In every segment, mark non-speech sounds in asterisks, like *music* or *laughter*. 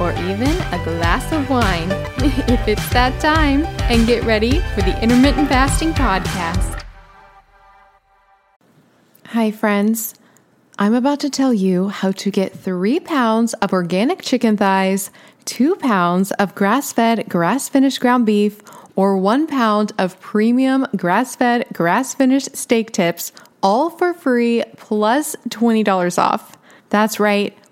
or even a glass of wine *laughs* if it's that time, and get ready for the Intermittent Fasting Podcast. Hi, friends. I'm about to tell you how to get three pounds of organic chicken thighs, two pounds of grass fed, grass finished ground beef, or one pound of premium grass fed, grass finished steak tips, all for free plus $20 off. That's right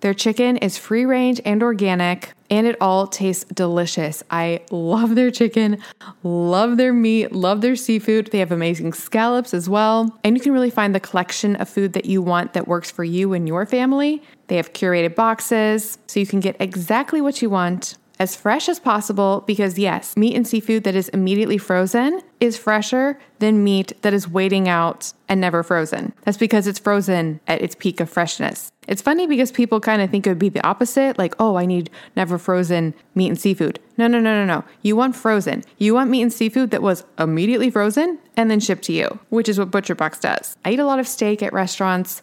Their chicken is free range and organic, and it all tastes delicious. I love their chicken, love their meat, love their seafood. They have amazing scallops as well. And you can really find the collection of food that you want that works for you and your family. They have curated boxes, so you can get exactly what you want as fresh as possible because, yes, meat and seafood that is immediately frozen is fresher than meat that is waiting out and never frozen. That's because it's frozen at its peak of freshness. It's funny because people kind of think it would be the opposite like, oh, I need never frozen meat and seafood. No, no, no, no, no. You want frozen. You want meat and seafood that was immediately frozen and then shipped to you, which is what ButcherBox does. I eat a lot of steak at restaurants.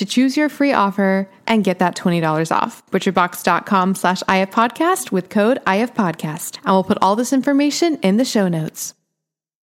to choose your free offer and get that $20 off. Butcherbox.com slash ifpodcast with code ifpodcast. And we'll put all this information in the show notes.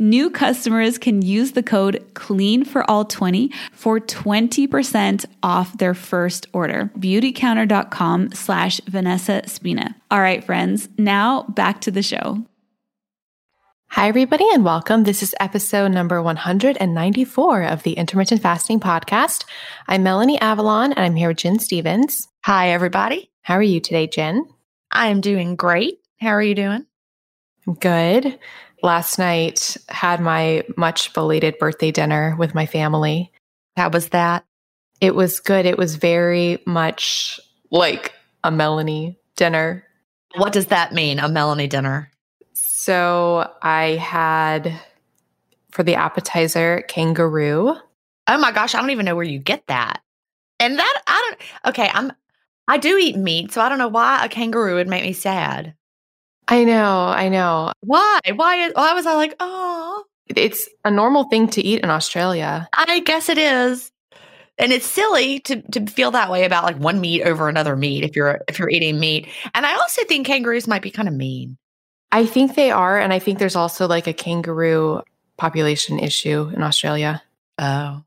New customers can use the code CLEAN for all 20 for 20% off their first order. Beautycounter.com slash Vanessa Spina. All right, friends, now back to the show. Hi, everybody, and welcome. This is episode number 194 of the Intermittent Fasting Podcast. I'm Melanie Avalon, and I'm here with Gin Stephens. Hi, everybody. How are you today, Gin? I am doing great. How are you doing? Good last night had my much belated birthday dinner with my family. How was that? It was good. It was very much like a Melanie dinner. What does that mean, a Melanie dinner? So I had for the appetizer kangaroo. Oh my gosh, I don't even know where you get that. And that I don't okay, I'm I do eat meat, so I don't know why a kangaroo would make me sad. I know, I know. Why? Why is why was I like, oh it's a normal thing to eat in Australia. I guess it is. And it's silly to to feel that way about like one meat over another meat if you're if you're eating meat. And I also think kangaroos might be kind of mean. I think they are, and I think there's also like a kangaroo population issue in Australia. Oh.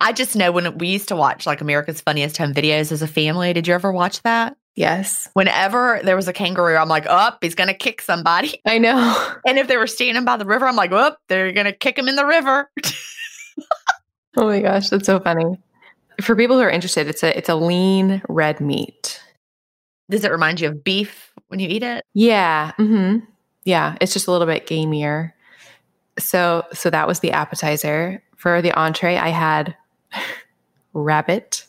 I just know when we used to watch like America's Funniest Home Videos as a family. Did you ever watch that? Yes. Whenever there was a kangaroo, I'm like, up, oh, he's going to kick somebody. *laughs* I know. *laughs* And if they were standing by the river, I'm like, whoop, they're going to kick him in the river. *laughs* oh my gosh, that's so funny. For people who are interested, it's a it's a lean red meat. Does it remind you of beef when you eat it? Yeah. Mm-hmm. Yeah. It's just a little bit gamier. So so that was the appetizer. For the entree, I had rabbit.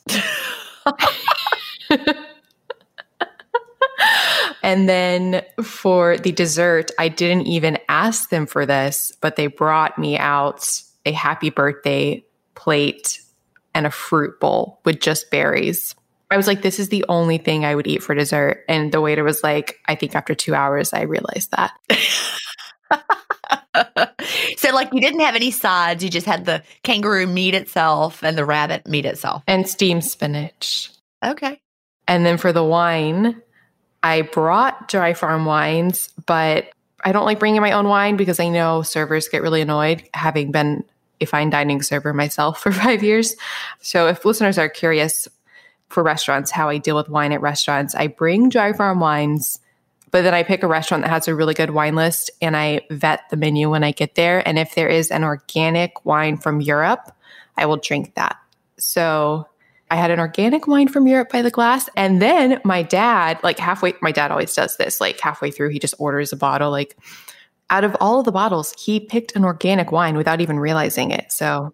And then for the dessert, I didn't even ask them for this, but they brought me out a happy birthday plate and a fruit bowl with just berries. I was like, this is the only thing I would eat for dessert. And the waiter was like, I think after two hours, I realized that. *laughs* so, like, you didn't have any sides. You just had the kangaroo meat itself and the rabbit meat itself, and steamed spinach. Okay. And then for the wine, I brought dry farm wines, but I don't like bringing my own wine because I know servers get really annoyed having been a fine dining server myself *laughs* for five years. So if listeners are curious for restaurants, how I deal with wine at restaurants, I bring dry farm wines, but then I pick a restaurant that has a really good wine list and I vet the menu when I get there. And if there is an organic wine from Europe, I will drink that. So I had an organic wine from Europe by the glass. And then my dad, like halfway, my dad always does this, like halfway through, he just orders a bottle. Like out of all of the bottles, he picked an organic wine without even realizing it. So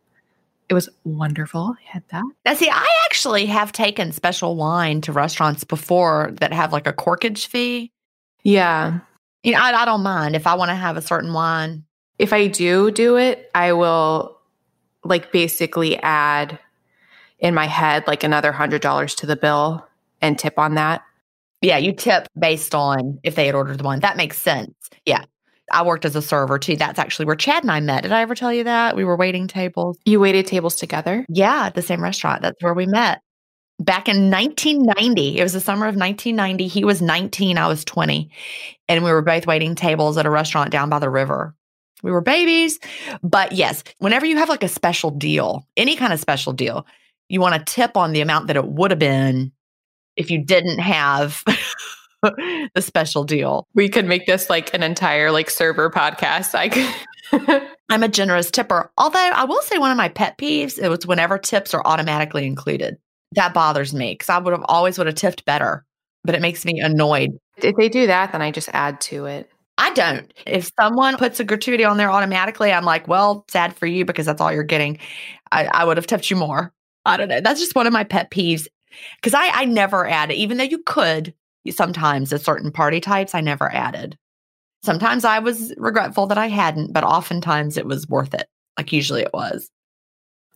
It was wonderful. I had that. Now, see, I actually have taken special wine to restaurants before that have like a corkage fee. Yeah. You know, I, I don't mind if I want to have a certain wine. If I do do it, I will like basically add in my head like another hundred dollars to the bill and tip on that. Yeah, you tip based on if they had ordered the wine. That makes sense. Yeah. I worked as a server too. That's actually where Chad and I met. Did I ever tell you that? We were waiting tables. You waited tables together? Yeah, at the same restaurant. That's where we met. Back in 1990. It was the summer of 1990. He was 19, I was 20. And we were both waiting tables at a restaurant down by the river. We were babies. But yes, whenever you have like a special deal, any kind of special deal, you want to tip on the amount that it would have been if you didn't have *laughs* the special deal. We could make this like an entire like server podcast. I could *laughs* I'm a generous tipper. Although I will say one of my pet peeves it was whenever tips are automatically included. That bothers me because I would have always would have tipped better, but it makes me annoyed. If they do that, then I just add to it. I don't. If someone puts a gratuity on there automatically, I'm like, well, sad for you because that's all you're getting. I, I would have tipped you more. I don't know. That's just one of my pet peeves because I, I never added, even though you could sometimes at certain party types, I never added. Sometimes I was regretful that I hadn't, but oftentimes it was worth it. Like usually it was.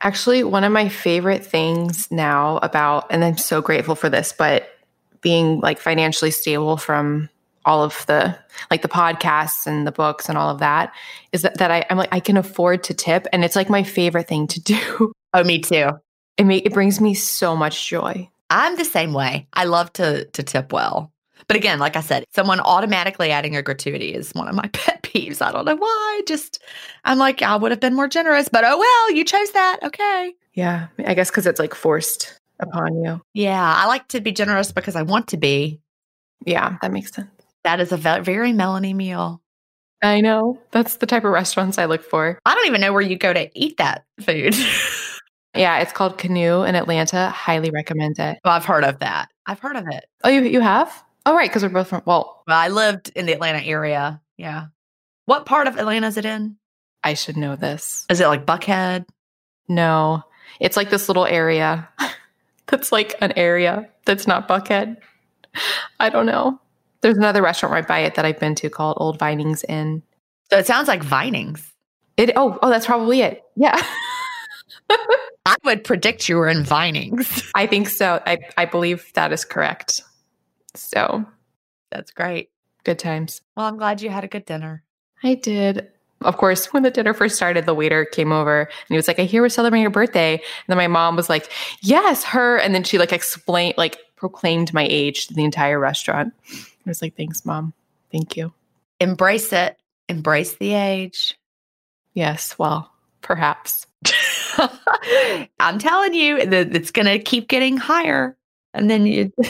Actually, one of my favorite things now about, and I'm so grateful for this, but being like financially stable from all of the like the podcasts and the books and all of that is that, that I, I'm like I can afford to tip and it's like my favorite thing to *laughs* do. Oh, me too. It make it brings me so much joy. I'm the same way. I love to to tip well. But again, like I said, someone automatically adding a gratuity is one of my *laughs* pet peeves. I don't know why. Just I'm like, I would have been more generous, but oh well, you chose that. Okay. Yeah. I guess because it's like forced upon you. Yeah. I like to be generous because I want to be. Yeah, that makes sense. That is a ve- very Melanie meal. I know. That's the type of restaurants I look for. I don't even know where you go to eat that food. *laughs* Yeah, it's called Canoe in Atlanta. Highly recommend it. well, I've heard of that. I've heard of it. Oh, you you have? Oh, right, because we're both from. Well, Well, I lived in the Atlanta area. Yeah. What part of Atlanta is it in? I should know this. Is it like Buckhead? No, it's like this little area. *laughs* that's like an area that's not Buckhead. I don't know. There's another restaurant right by it that I've been to called Old Vinings Inn. So it sounds like Vinings. It. Oh, oh, that's probably it. Yeah. *laughs* *laughs* I would predict you were in Vinings. *laughs* I think so. I, I believe that is correct. So That's great. good times. Well, I'm glad you had a good dinner. I did. Of course, when the dinner first started, the waiter came over and he was like, I hear we're celebrating your birthday. And then my mom was like, Yes, her. And then she like explained, like proclaimed my age to the entire restaurant. I was like, Thanks, mom. Thank you. Embrace it. Embrace the age. Yes, well, perhaps. *laughs* I'm telling you that it's going to keep getting higher. And then you. *laughs*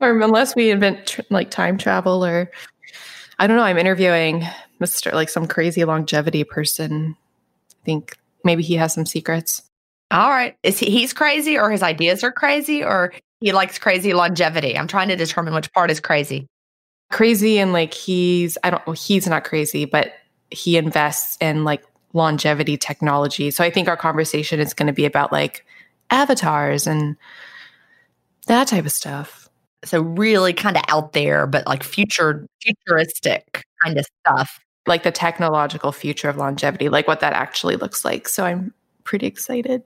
Or unless we invent tr- like time travel or I don't know. I'm interviewing Mr. like some crazy longevity person. I think maybe he has some secrets. All right. Is he he's crazy or his ideas are crazy or he likes crazy longevity? I'm trying to determine which part is crazy. Crazy and like he's I don't well, he's not crazy, but he invests in like longevity technology. So I think our conversation is going to be about like avatars and that type of stuff. So really kind of out there, but like future futuristic kind of stuff. Like the technological future of longevity, like what that actually looks like. So I'm pretty excited.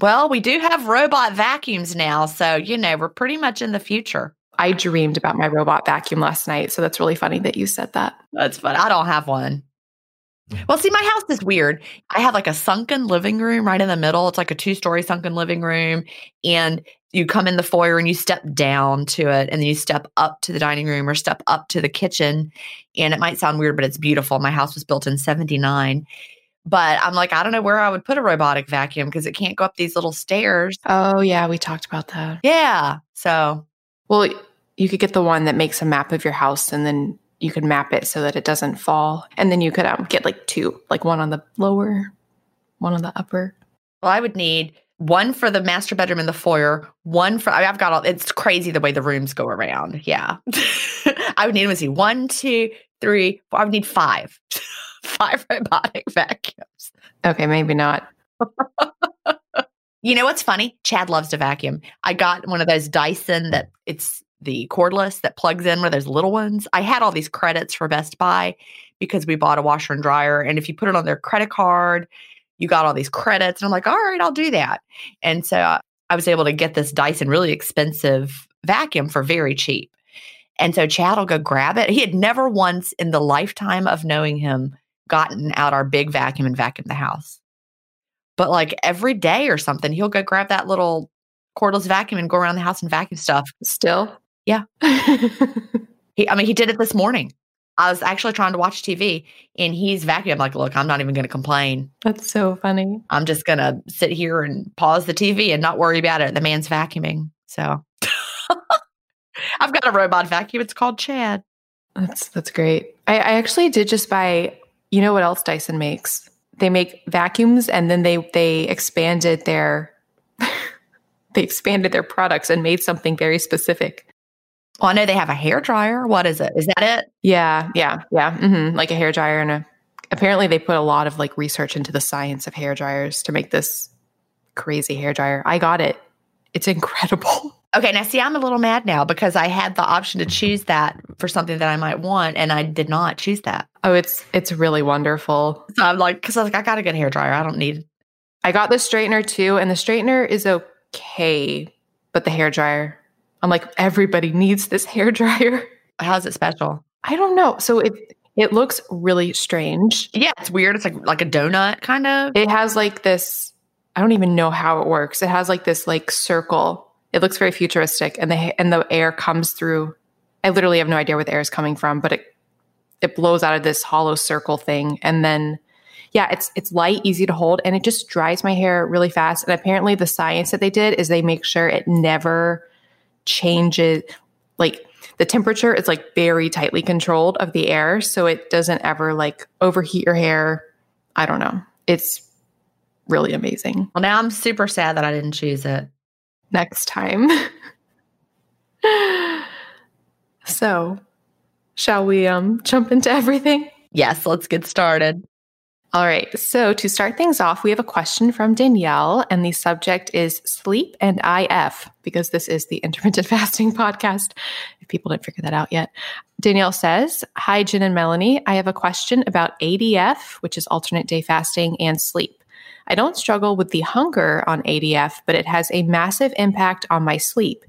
Well, we do have robot vacuums now, so you know, we're pretty much in the future. I dreamed about my robot vacuum last night. So that's really funny that you said that. That's fun. I don't have one. Well, see, my house is weird. I have like a sunken living room right in the middle. It's like a two story sunken living room. And you come in the foyer and you step down to it, and then you step up to the dining room or step up to the kitchen. And it might sound weird, but it's beautiful. My house was built in 79. But I'm like, I don't know where I would put a robotic vacuum because it can't go up these little stairs. Oh, yeah. We talked about that. Yeah. So, Well, you could get the one that makes a map of your house and then you could map it so that it doesn't fall. And then you could um, get like two, like one on the lower, one on the upper. well, I would need one for the master bedroom and the foyer, one for, I mean, I've got all, it's crazy the way the rooms go around. Yeah. *laughs* I would need, let's see, one, two, three, four, I would need five, *laughs* five robotic vacuums. Okay, maybe not. *laughs* you know what's funny? Chad loves to vacuum. I got one of those Dyson that it's the cordless that plugs in where those little ones. I had all these credits for Best Buy because we bought a washer and dryer. And if you put it on their credit card, you got all these credits. And I'm like, all right, I'll do that. And so uh, I was able to get this Dyson really expensive vacuum for very cheap. And so Chad will go grab it. He had never once in the lifetime of knowing him gotten out our big vacuum and vacuumed the house. But like every day or something, he'll go grab that little cordless vacuum and go around the house and vacuum stuff. Still? Yeah. *laughs* he, I mean, he did it this morning. I was actually trying to watch TV and he's vacuuming. I'm like, look, I'm not even going to complain. That's so funny. I'm just going to sit here and pause the TV and not worry about it. The man's vacuuming. So *laughs* I've got a robot vacuum. It's called Chad. That's that's great. I, I actually did just buy. You know what else Dyson makes? They make vacuums, and then they they expanded their *laughs* they expanded their products and made something very specific. Well, I know they have a hair dryer. What is it? Is that it? Yeah, yeah, yeah. Mm-hmm. Like a hair dryer and a. Apparently, they put a lot of like research into the science of hair dryers to make this crazy hair dryer. I got it. It's *laughs* incredible. Okay, now see, I'm a little mad now because I had the option to choose that for something that I might want, and I did not choose that. Oh, it's it's really wonderful. So I'm like, because I was like, I got a good hair dryer. I don't need. I got the straightener too, and the straightener is okay, but the hair dryer, I'm like, everybody needs this hair dryer. How's it special? I don't know. So it it looks really strange. Yeah, it's weird. It's like like a donut kind of. It has like this. I don't even know how it works. It has like this like circle it looks very futuristic, and the and the air comes through. I literally have no idea where the air is coming from, but it it blows out of this hollow circle thing, and then yeah, it's it's light, easy to hold, and it just dries my hair really fast. And apparently, the science that they did is they make sure it never changes. Like the temperature is like very tightly controlled of the air, so it doesn't ever like overheat your hair. I don't know. It's really amazing. Well, now I'm super sad that I didn't choose it next time. *laughs* so, shall we um jump into everything? Yes, let's get started. All right. So, to start things off, we have a question from Danielle, and the subject is sleep and IF, because this is the *laughs* intermittent fasting podcast, if people didn't figure that out yet. Danielle says Hi, Gin and Melanie. I have a question about ADF, which is alternate day fasting, and sleep. I don't struggle with the hunger on ADF, but it has a massive impact on my sleep.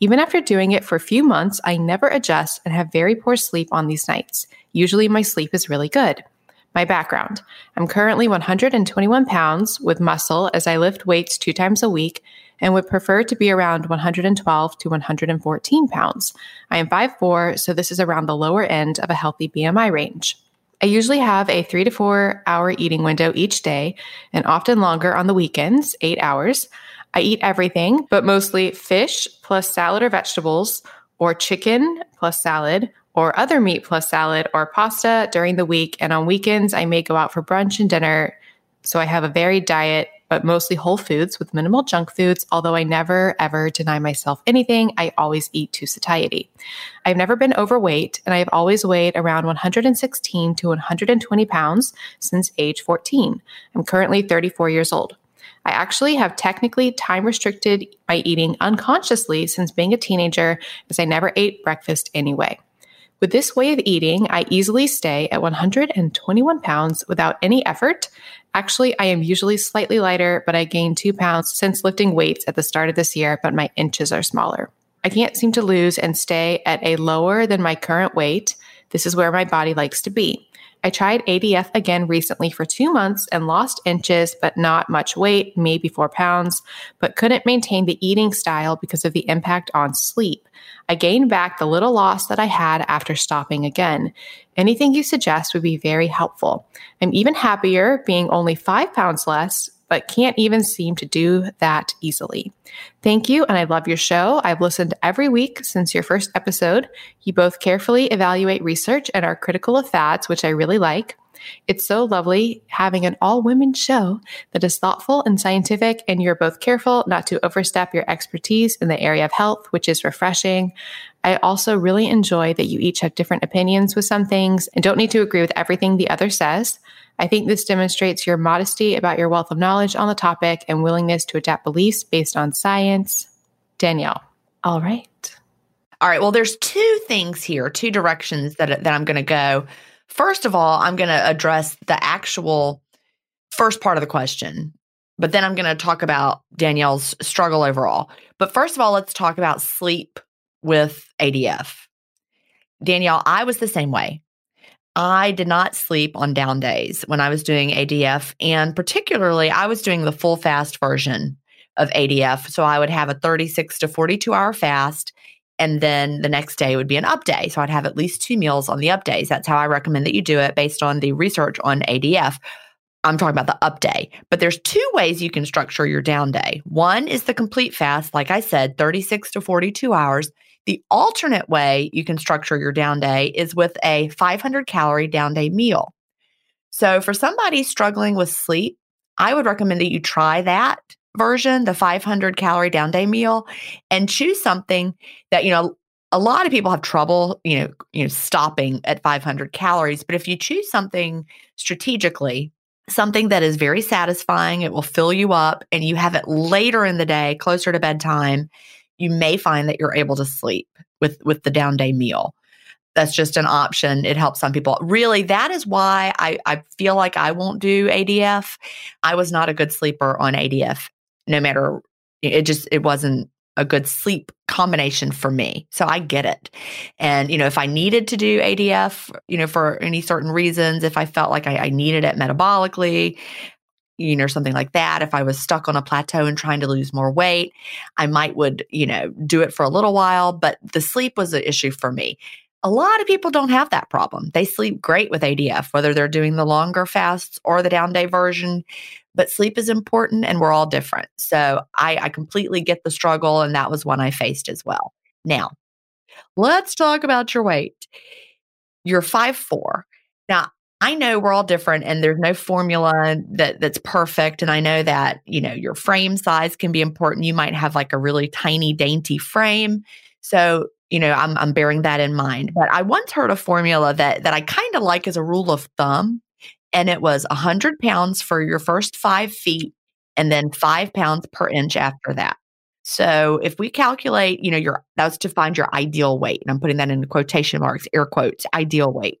Even after doing it for a few months, I never adjust and have very poor sleep on these nights. Usually, my sleep is really good. My background I'm currently 121 pounds with muscle as I lift weights two times a week and would prefer to be around 112 to 114 pounds. I am 5'4, so this is around the lower end of a healthy BMI range. I usually have a three to four hour eating window each day and often longer on the weekends, eight hours. I eat everything, but mostly fish plus salad or vegetables, or chicken plus salad, or other meat plus salad, or pasta during the week. And on weekends, I may go out for brunch and dinner. So I have a varied diet but mostly whole foods with minimal junk foods. Although I never ever deny myself anything, I always eat to satiety. I've never been overweight and I have always weighed around 116 to 120 pounds since age 14. I'm currently 34 years old. I actually have technically time restricted my eating unconsciously since being a teenager, as I never ate breakfast anyway. With this way of eating, I easily stay at 121 pounds without any effort. Actually, I am usually slightly lighter, but I gained two pounds since lifting weights at the start of this year, but my inches are smaller. I can't seem to lose and stay at a lower than my current weight. This is where my body likes to be. I tried ADF again recently for two months and lost inches, but not much weight, maybe four pounds, but couldn't maintain the eating style because of the impact on sleep. I gained back the little loss that I had after stopping again. Anything you suggest would be very helpful. I'm even happier being only five pounds less, but can't even seem to do that easily. Thank you, and I love your show. I've listened every week since your first episode. You both carefully evaluate research and are critical of fads, which I really like. It's so lovely having an all women show that is thoughtful and scientific, and you're both careful not to overstep your expertise in the area of health, which is refreshing. I also really enjoy that you each have different opinions with some things and don't need to agree with everything the other says. I think this demonstrates your modesty about your wealth of knowledge on the topic and willingness to adapt beliefs based on science. Danielle. All right. All right. Well, there's two things here, two directions that, that I'm going to go. First of all, I'm going to address the actual first part of the question, but then I'm going to talk about Danielle's struggle overall. But first of all, let's talk about sleep with ADF. Danielle, I was the same way. I did not sleep on down days when I was doing ADF. And particularly, I was doing the full fast version of ADF. So I would have a 36 to 42 hour fast. And then the next day would be an up day. So I'd have at least two meals on the up days. That's how I recommend that you do it based on the research on ADF. I'm talking about the up day, but there's two ways you can structure your down day. One is the complete fast, like I said, 36 to 42 hours. The alternate way you can structure your down day is with a 500 calorie down day meal. So, for somebody struggling with sleep, I would recommend that you try that version, the 500 calorie down day meal, and choose something that, you know, a lot of people have trouble, you know, you know, stopping at 500 calories, but if you choose something strategically, something that is very satisfying, it will fill you up and you have it later in the day, closer to bedtime, you may find that you're able to sleep with with the down day meal. That's just an option. It helps some people. Really that is why i i feel like i won't do adf i was not a good sleeper on adf no matter it just it wasn't a good sleep combination for me. So i get it. And you know if i needed to do adf you know for any certain reasons if i felt like i, I needed it metabolically you know, something like that. If I was stuck on a plateau and trying to lose more weight, I might would, you know, do it for a little while, but the sleep was an issue for me. A lot of people don't have that problem. They sleep great with ADF, whether they're doing the longer fasts or the down day version. But sleep is important and we're all different. So I, I completely get the struggle. And that was one I faced as well. Now, let's talk about your weight. You're five four. Now, I know we're all different and there's no formula that that's perfect and I know that, you know, your frame size can be important. You might have like a really tiny dainty frame. So, you know, I'm I'm bearing that in mind. But I once heard a formula that that I kind of like as a rule of thumb and it was 100 pounds for your first 5 feet and then 5 pounds per inch after that. So if we calculate, you know, your that's to find your ideal weight, and I'm putting that in quotation marks, air quotes, ideal weight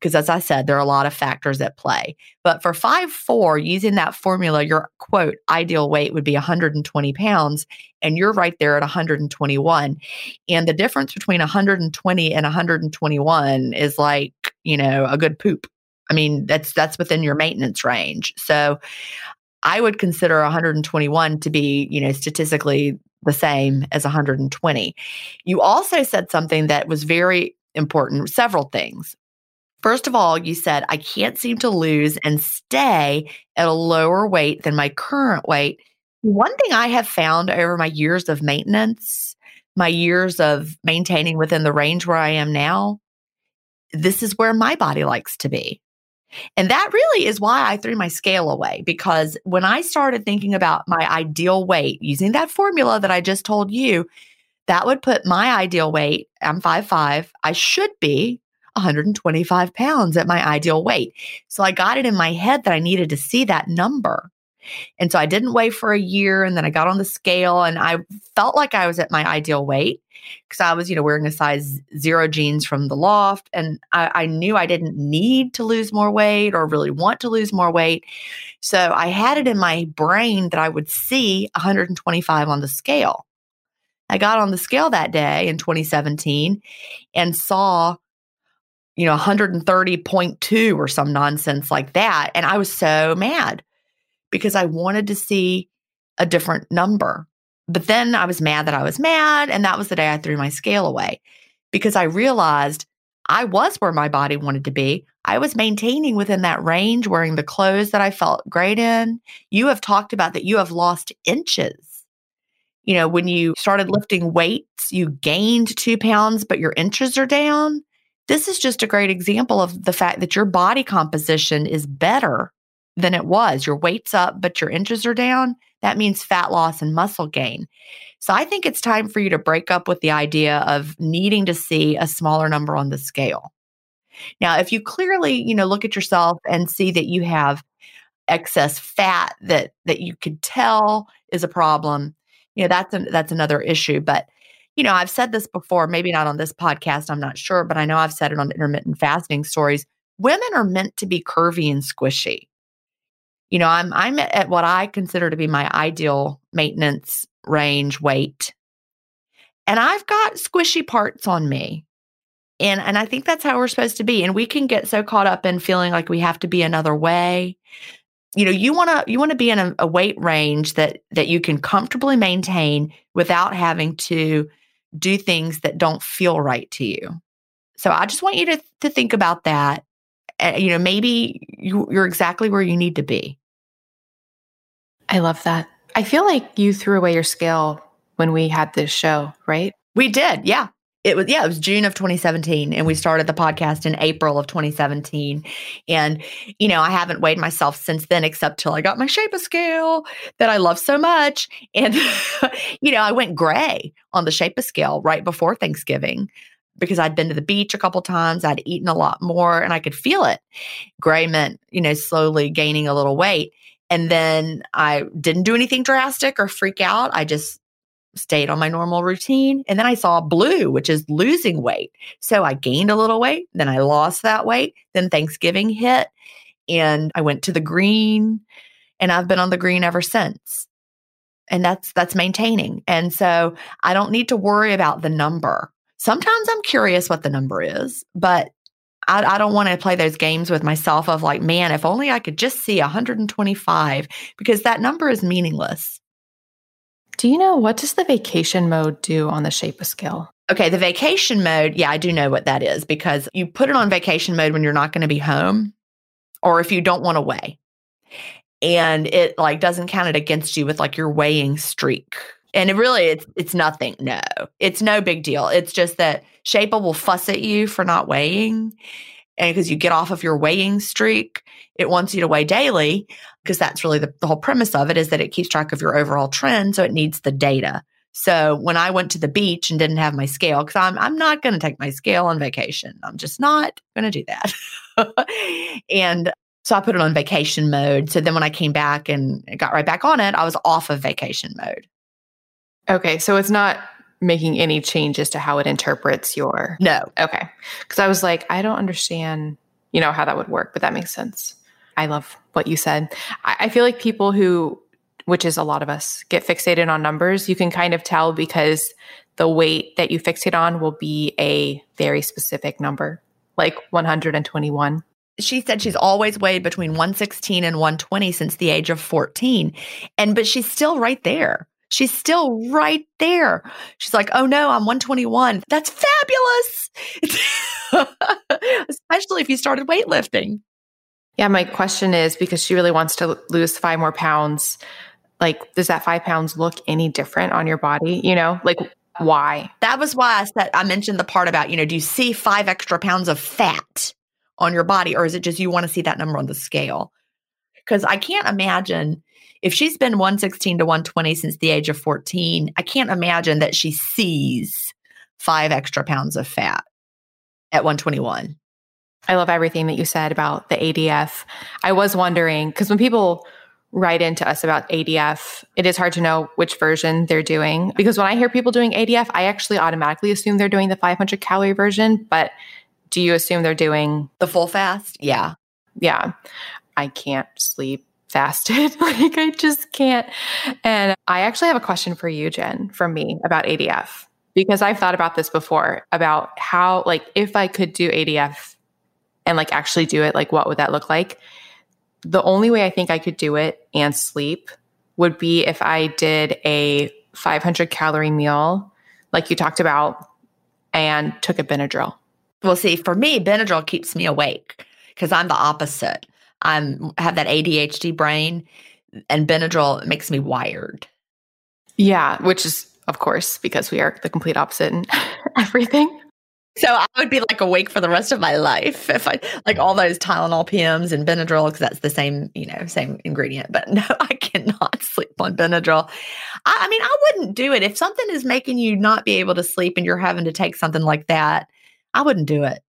because as I said, there are a lot of factors at play. But for five four, using that formula, your quote ideal weight would be 120 pounds, and you're right there at 121. And the difference between 120 and 121 is like, you know, a good poop. I mean, that's that's within your maintenance range. So I would consider 121 to be, you know, statistically the same as 120. You also said something that was very important, several things. First of all, you said, I can't seem to lose and stay at a lower weight than my current weight. One thing I have found over my years of maintenance, my years of maintaining within the range where I am now, this is where my body likes to be. And that really is why I threw my scale away because when I started thinking about my ideal weight using that formula that I just told you, that would put my ideal weight, I'm five five. I should be 125 pounds at my ideal weight. So I got it in my head that I needed to see that number. And so I didn't weigh for a year and then I got on the scale and I felt like I was at my ideal weight because I was, you know, wearing a size zero jeans from the loft. And I, I, knew I didn't need to lose more weight or really want to lose more weight. So I had it in my brain that I would see 125 on the scale. I got on the scale that day in 2017 and saw you know, 130.2 or some nonsense like that. And I was so mad because I wanted to see a different number. But then I was mad that I was mad. And that was the day I threw my scale away because I realized I was where my body wanted to be. I was maintaining within that range, wearing the clothes that I felt great in. You have talked about that you have lost inches. You know, when you started lifting weights, you gained two pounds, but your inches are down. This is just a great example of the fact that your body composition is better than it was. Your weight's up, but your inches are down. That means fat loss and muscle gain. So I think it's time for you to break up with the idea of needing to see a smaller number on the scale. Now, if you clearly, you know, look at yourself and see that you have excess fat that that you could tell is a problem, you know, that's an, that's another issue. But you know, I've said this before, maybe not on this podcast, I'm not sure, but I know I've said it on intermittent fasting stories. Women are meant to be curvy and squishy. You know, I'm I'm at what I consider to be my ideal maintenance range weight. And I've got squishy parts on me. And and I think that's how we're supposed to be. And we can get so caught up in feeling like we have to be another way. You know, you want to you want to be in a, a weight range that that you can comfortably maintain without having to do things that don't feel right to you. So I just want you to to think about that. Uh, you know, maybe you, you're exactly where you need to be. I love that. I feel like you threw away your scale when we had this show, right? We did. Yeah. It was yeah, it was June of 2017 and we hmm. started the podcast in April of 2017. And you know, I haven't weighed myself since then except till I got my Shapa scale that I love so much and *laughs* you know, I went gray on the Shapa scale right before Thanksgiving because I'd been to the beach a couple times, I'd eaten a lot more and I could feel it. Gray meant, you know, slowly gaining a little weight. And then I didn't do anything drastic or freak out. I just stayed on my normal routine. And then I saw blue, which is losing weight. So I gained a little weight, then I lost that weight. Then Thanksgiving hit and I went to the green and I've been on the green ever since. And that's that's maintaining. And so I don't need to worry about the number. Sometimes I'm curious what the number is, but I, I don't want to play those games with myself of like, man, if only I could just see 125, because that number is meaningless. Do you know what does the vacation mode do on the Shapa scale? Okay, the vacation mode, yeah, I do know what that is because you put it on vacation mode when you're not going to be home or if you don't want to weigh. And it like doesn't count it against you with like your weighing streak. And it really it's it's nothing. No. It's no big deal. It's just that Shapeable will fuss at you for not weighing and because you get off of your weighing streak, it wants you to weigh daily because that's really the, the, whole premise of it is that it keeps track of your overall trend. So it needs the data. So when I went to the beach and didn't have my scale, because I'm, I'm not going to take my scale on vacation, I'm just not going to do that. *laughs* and so I put it on vacation mode. So then when I came back and got right back on it, I was off of vacation mode. Okay. So it's not making any changes to how it interprets your no. Okay. Because i was like i don't understand you know how that would work but that makes sense. I love what you said. I, I, feel like people who which is a lot of us get fixated on numbers. You can kind of tell because the weight that you fixate on will be a very specific number like 121 she said she's always weighed between 116 and 120 since the age of 14 and but she's still right there She's still right there. She's like, oh no, I'm 121. That's fabulous. *laughs* Especially if you started weightlifting. Yeah, my question is because she really wants to lose five more pounds. Like, does that five pounds look any different on your body? You know, like oh. why? That was why I said I mentioned the part about, you know, do you see five extra pounds of fat on your body, or is it just you want to see that number on the scale? Because I can't imagine if she's been 116 to 120 since the age of 14, I can't imagine that she sees five extra pounds of fat at 121. I love everything that you said about the ADF. I was wondering because when people write into us about ADF, it is hard to know which version they're doing. Because when I hear people doing ADF, I actually automatically assume they're doing the 500 calorie version. But do you assume they're doing the full fast? Yeah. Yeah. I can't sleep fasted. *laughs* like I just can't. And I actually have a question for you, Gin, from me about ADF, because I've thought about this before about how, like, if I could do ADF and like actually do it, like, what would that look like? The only way I think I could do it and sleep would be if I did a 500 calorie meal, like you talked about, and took a Benadryl. Well, see, for me, Benadryl keeps me awake because I'm the opposite. I'm have that ADHD brain, and Benadryl makes me wired. Yeah, which is of course because we are the complete opposite in *laughs* everything. So I would be like awake for the rest of my life if I like all those Tylenol PMs and Benadryl because that's the same, you know, same ingredient. But *laughs* no, I cannot sleep on Benadryl. I, I, mean, I wouldn't do it if something is making you not be able to sleep and you're having to take something like that. I wouldn't do it.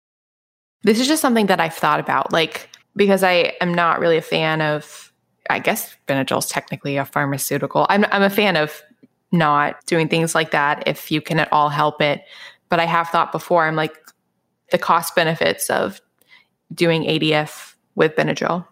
This is just something that I've thought about, like, because I am not really a fan of, I guess Benadryl is technically a pharmaceutical. I'm, I'm a fan of not doing things like that if you can at all help it. But I have thought before, I'm like, the cost benefits of doing ADF with Benadryl.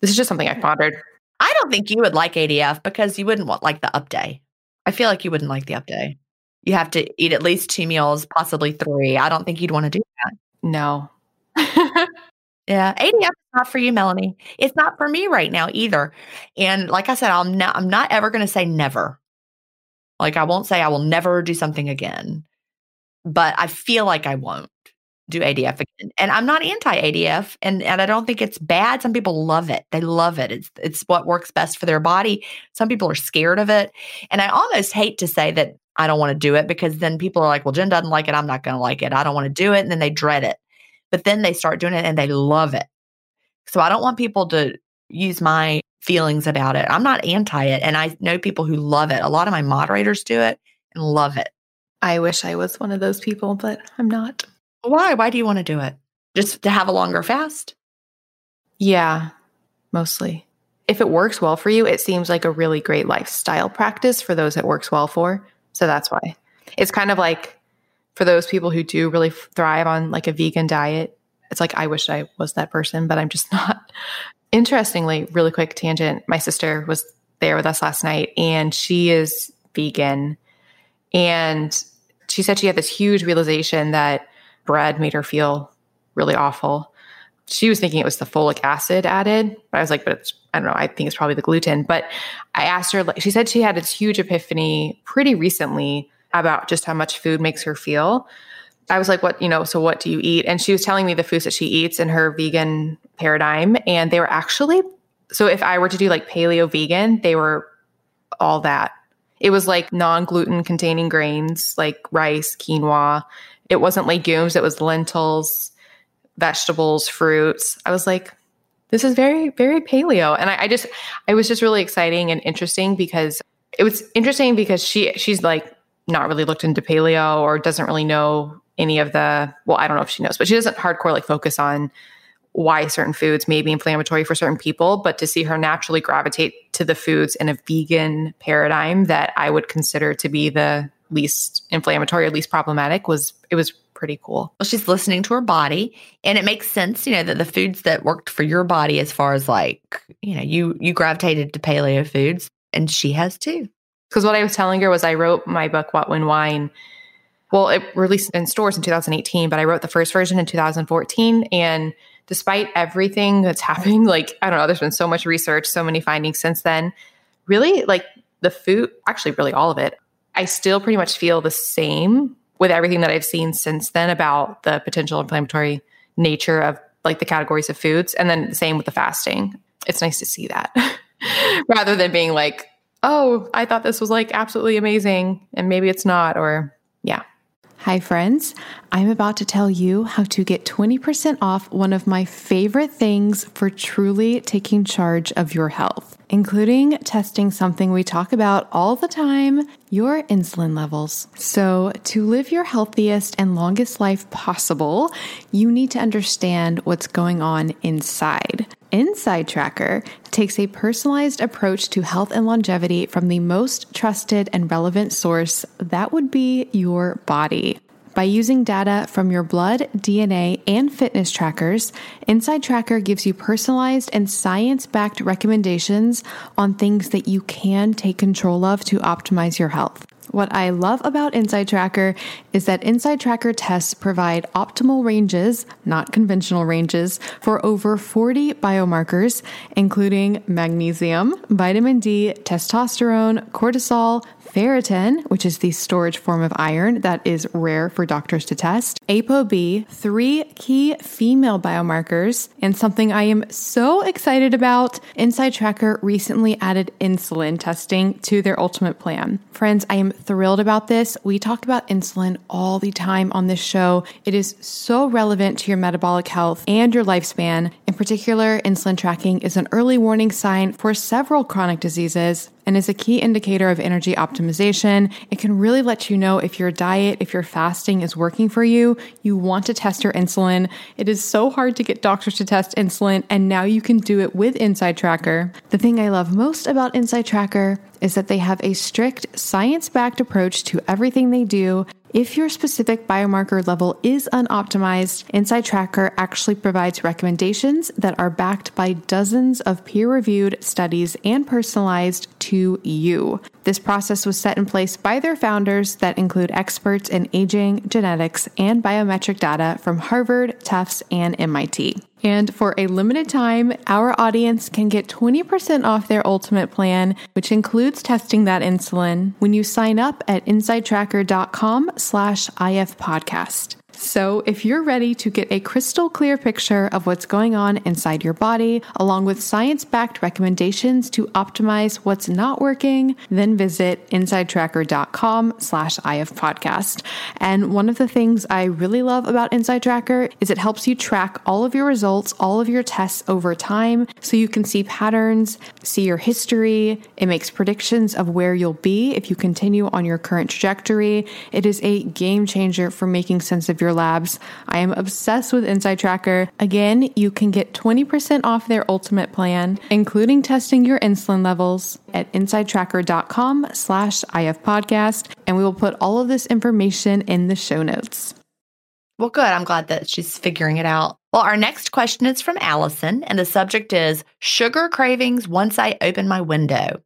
This is just something I pondered. I don't think you would like ADF because you wouldn't want like the up day. I feel like you wouldn't like the up day. You have to eat at least two meals, possibly three. I don't think you'd want to do that. No. *laughs* yeah, ADF is not for you, Melanie. It's not for me right now either. And like I said, I'm not. I'm not ever going to say never. Like I won't say I will never do something again, but I feel like I won't do ADF again. And I'm not anti ADF and, and I don't think it's bad. Some people love it. They love it. It's it's what works best for their body. Some people are scared of it. And I almost hate to say that I don't want to do it because then people are like, well, Gin doesn't like it. I'm not going to like it. I don't want to do it. And then they dread it. But then they start doing it and they love it. So I don't want people to use my feelings about it. I'm not anti it. And I know people who love it. A lot of my moderators do it and love it. I wish I was one of those people, but I'm not. Why? Why do you want to do it? Just to have a longer fast? Yeah, mostly. If it works well for you, it seems like a really great lifestyle practice for those it works well for. So that's why. It's kind of like for those people who do really thrive on like a vegan diet, it's like I wish I was that person, but I'm just *laughs* not. Interestingly, really quick tangent, my sister was there with us last night and she is vegan and she said she had this huge realization that bread made her feel really awful. She was thinking it was the folic acid added, but I was like, but it's, I don't know, I think it's probably the gluten. But I asked her, she said she had this huge epiphany pretty recently about just how much food makes her feel. I was like, what, you know, so what do you eat? And she was telling me the foods that she eats in her vegan paradigm. And they were actually, so if I were to do like paleo vegan, they were all that. It was like non gluten containing grains like rice, quinoa, it wasn't legumes, it was lentils, vegetables, fruits. I was like, this is very, very paleo. And I, I just, I was just really exciting and interesting because it was interesting because she, she's like not really looked into paleo or doesn't really know any of the, well, I don't know if she knows, but she doesn't hardcore like focus on why certain foods may be inflammatory for certain people, but to see her naturally gravitate to the foods in a vegan paradigm that I would consider to be the least inflammatory or least problematic was it was pretty cool. Well, she's listening to her body and it makes sense, you know, that the foods that worked for your body as far as like, you know, you you gravitated to paleo foods and she has too. Because what I was telling her was I wrote my book What When Wine. Well, it released in stores in 2018, but I wrote the first version in 2014 and despite everything that's *laughs* happening, like I don't know, there's been so much research, so many findings since then. Really, like the food, actually really all of it I still pretty much feel the same with everything that I've seen since then about the potential inflammatory nature of like the categories of foods. And then the same with the fasting. It's nice to see that *laughs* rather than being like, oh, I thought this was like absolutely amazing and maybe it's not, or yeah. Hi, friends. I'm about to tell you how to get 20% off one of my favorite things for truly taking charge of your health, including testing something we talk about all the time your insulin levels. So, to live your healthiest and longest life possible, you need to understand what's going on inside. Inside Tracker takes a personalized approach to health and longevity from the most trusted and relevant source that would be your body. By using data from your blood, DNA, and fitness trackers, Inside Tracker gives you personalized and science backed recommendations on things that you can take control of to optimize your health. What I love about Inside Tracker is that Inside Tracker tests provide optimal ranges, not conventional ranges, for over 40 biomarkers, including magnesium, vitamin D, testosterone, cortisol, ferritin, which is the storage form of iron that is rare for doctors to test, ApoB, three key female biomarkers, and something I am so excited about. Inside Tracker recently added insulin testing to their ultimate plan. Friends, I am thrilled about this. We talk about insulin all the time on this show. It is so relevant to your metabolic health and your lifespan. In particular, insulin tracking is an early warning sign for several chronic diseases and is a key indicator of energy optimization. It can really let you know if your diet, if your fasting is working for you. You want to test your insulin. It is so hard to get doctors to test insulin, and now you can do it with Inside Tracker. The thing I love most about Inside Tracker is that they have a strict science backed approach to everything they do if your specific biomarker level is unoptimized, Inside Tracker actually provides recommendations that are backed by dozens of peer reviewed studies and personalized to you. This process was set in place by their founders that include experts in aging, genetics, and biometric data from Harvard, Tufts, and MIT. And for a limited time, our audience can get 20% off their ultimate plan, which includes testing that insulin when you sign up at insidetracker.com slash if podcast. So, if you're ready to get a crystal clear picture of what's going on inside your body, along with science backed recommendations to optimize what's not working, then visit insidetracker.com slash IF podcast. And one of the things I really love about Inside Tracker is it helps you track all of your results, all of your tests over time, so you can see patterns, see your history. It makes predictions of where you'll be if you continue on your current trajectory. It is a game changer for making sense of your labs. I am obsessed with Inside Tracker. Again, you can get 20% off their ultimate plan, including testing your insulin levels at insidetracker.com slash ifpodcast, and we will put all of this information in the show notes. Well, good. I'm glad that she's figuring it out. Well, our next question is from Allison, and the subject is sugar cravings once I open my window.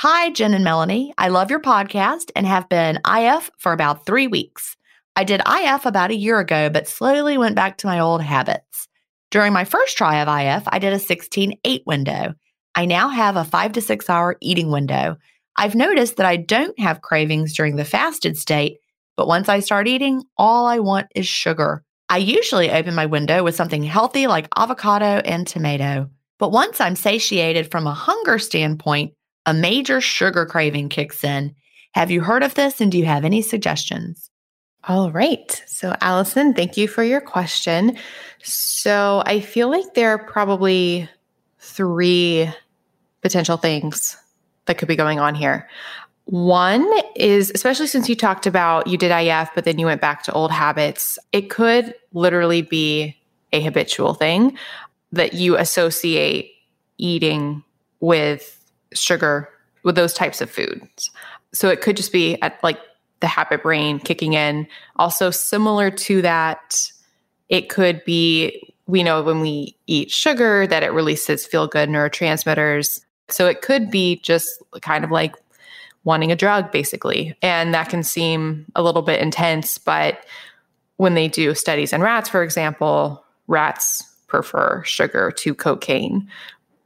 Hi, Gin and Melanie. I love your podcast and have been IF for about three weeks. I did IF about a year ago, but slowly went back to my old habits. During my first try of IF, I did a 16 8 window. I now have a five to six hour eating window. I've noticed that I don't have cravings during the fasted state, but once I start eating, all I want is sugar. I usually open my window with something healthy like avocado and tomato. But once I'm satiated from a hunger standpoint, a major sugar craving kicks in. Have you heard of this and do you have any suggestions? All right. So, Allison, thank you for your question. So, I feel like there are probably three potential things that could be going on here. One is, especially since you talked about you did IF, but then you went back to old habits, it could literally be a habitual thing that you associate eating with sugar, with those types of foods. So, it could just be at like the habit brain kicking in. Also, similar to that, it could be we know when we eat sugar that it releases feel good neurotransmitters. So it could be just kind of like wanting a drug, basically. And that can seem a little bit intense, but when they do studies in rats, for example, rats prefer sugar to cocaine,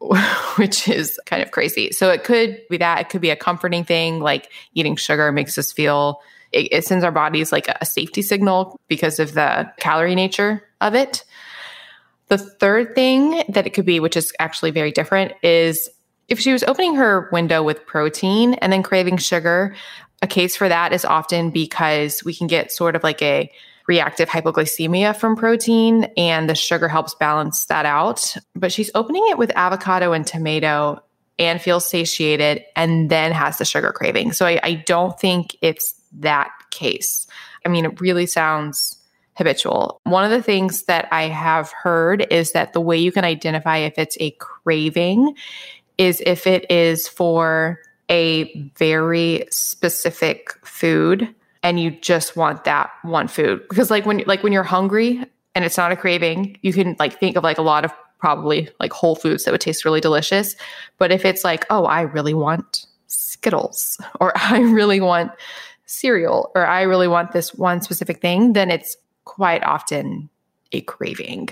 *laughs* which is kind of crazy. So it could be that. It could be a comforting thing, like eating sugar makes us feel, it, it sends our bodies like a safety signal because of the calorie nature of it. The third thing that it could be, which is actually very different, is if she was opening her window with protein and then craving sugar, a case for that is often because we can get sort of like a reactive hypoglycemia from protein, and the sugar helps balance that out. But she's opening it with avocado and tomato and feels satiated and then has the sugar craving. So I, I don't think it's that case. I mean, it really sounds habitual. One of the things that I have heard is that the way you can identify if it's a craving is if it is for a very specific food and you just want that one food. Because like when like when you're hungry and it's not a craving you can like think of like a lot of probably like whole foods that would taste really delicious. But if it's like oh i really want skittles *laughs* or i really want cereal or i really want this one specific thing then it's quite often a craving.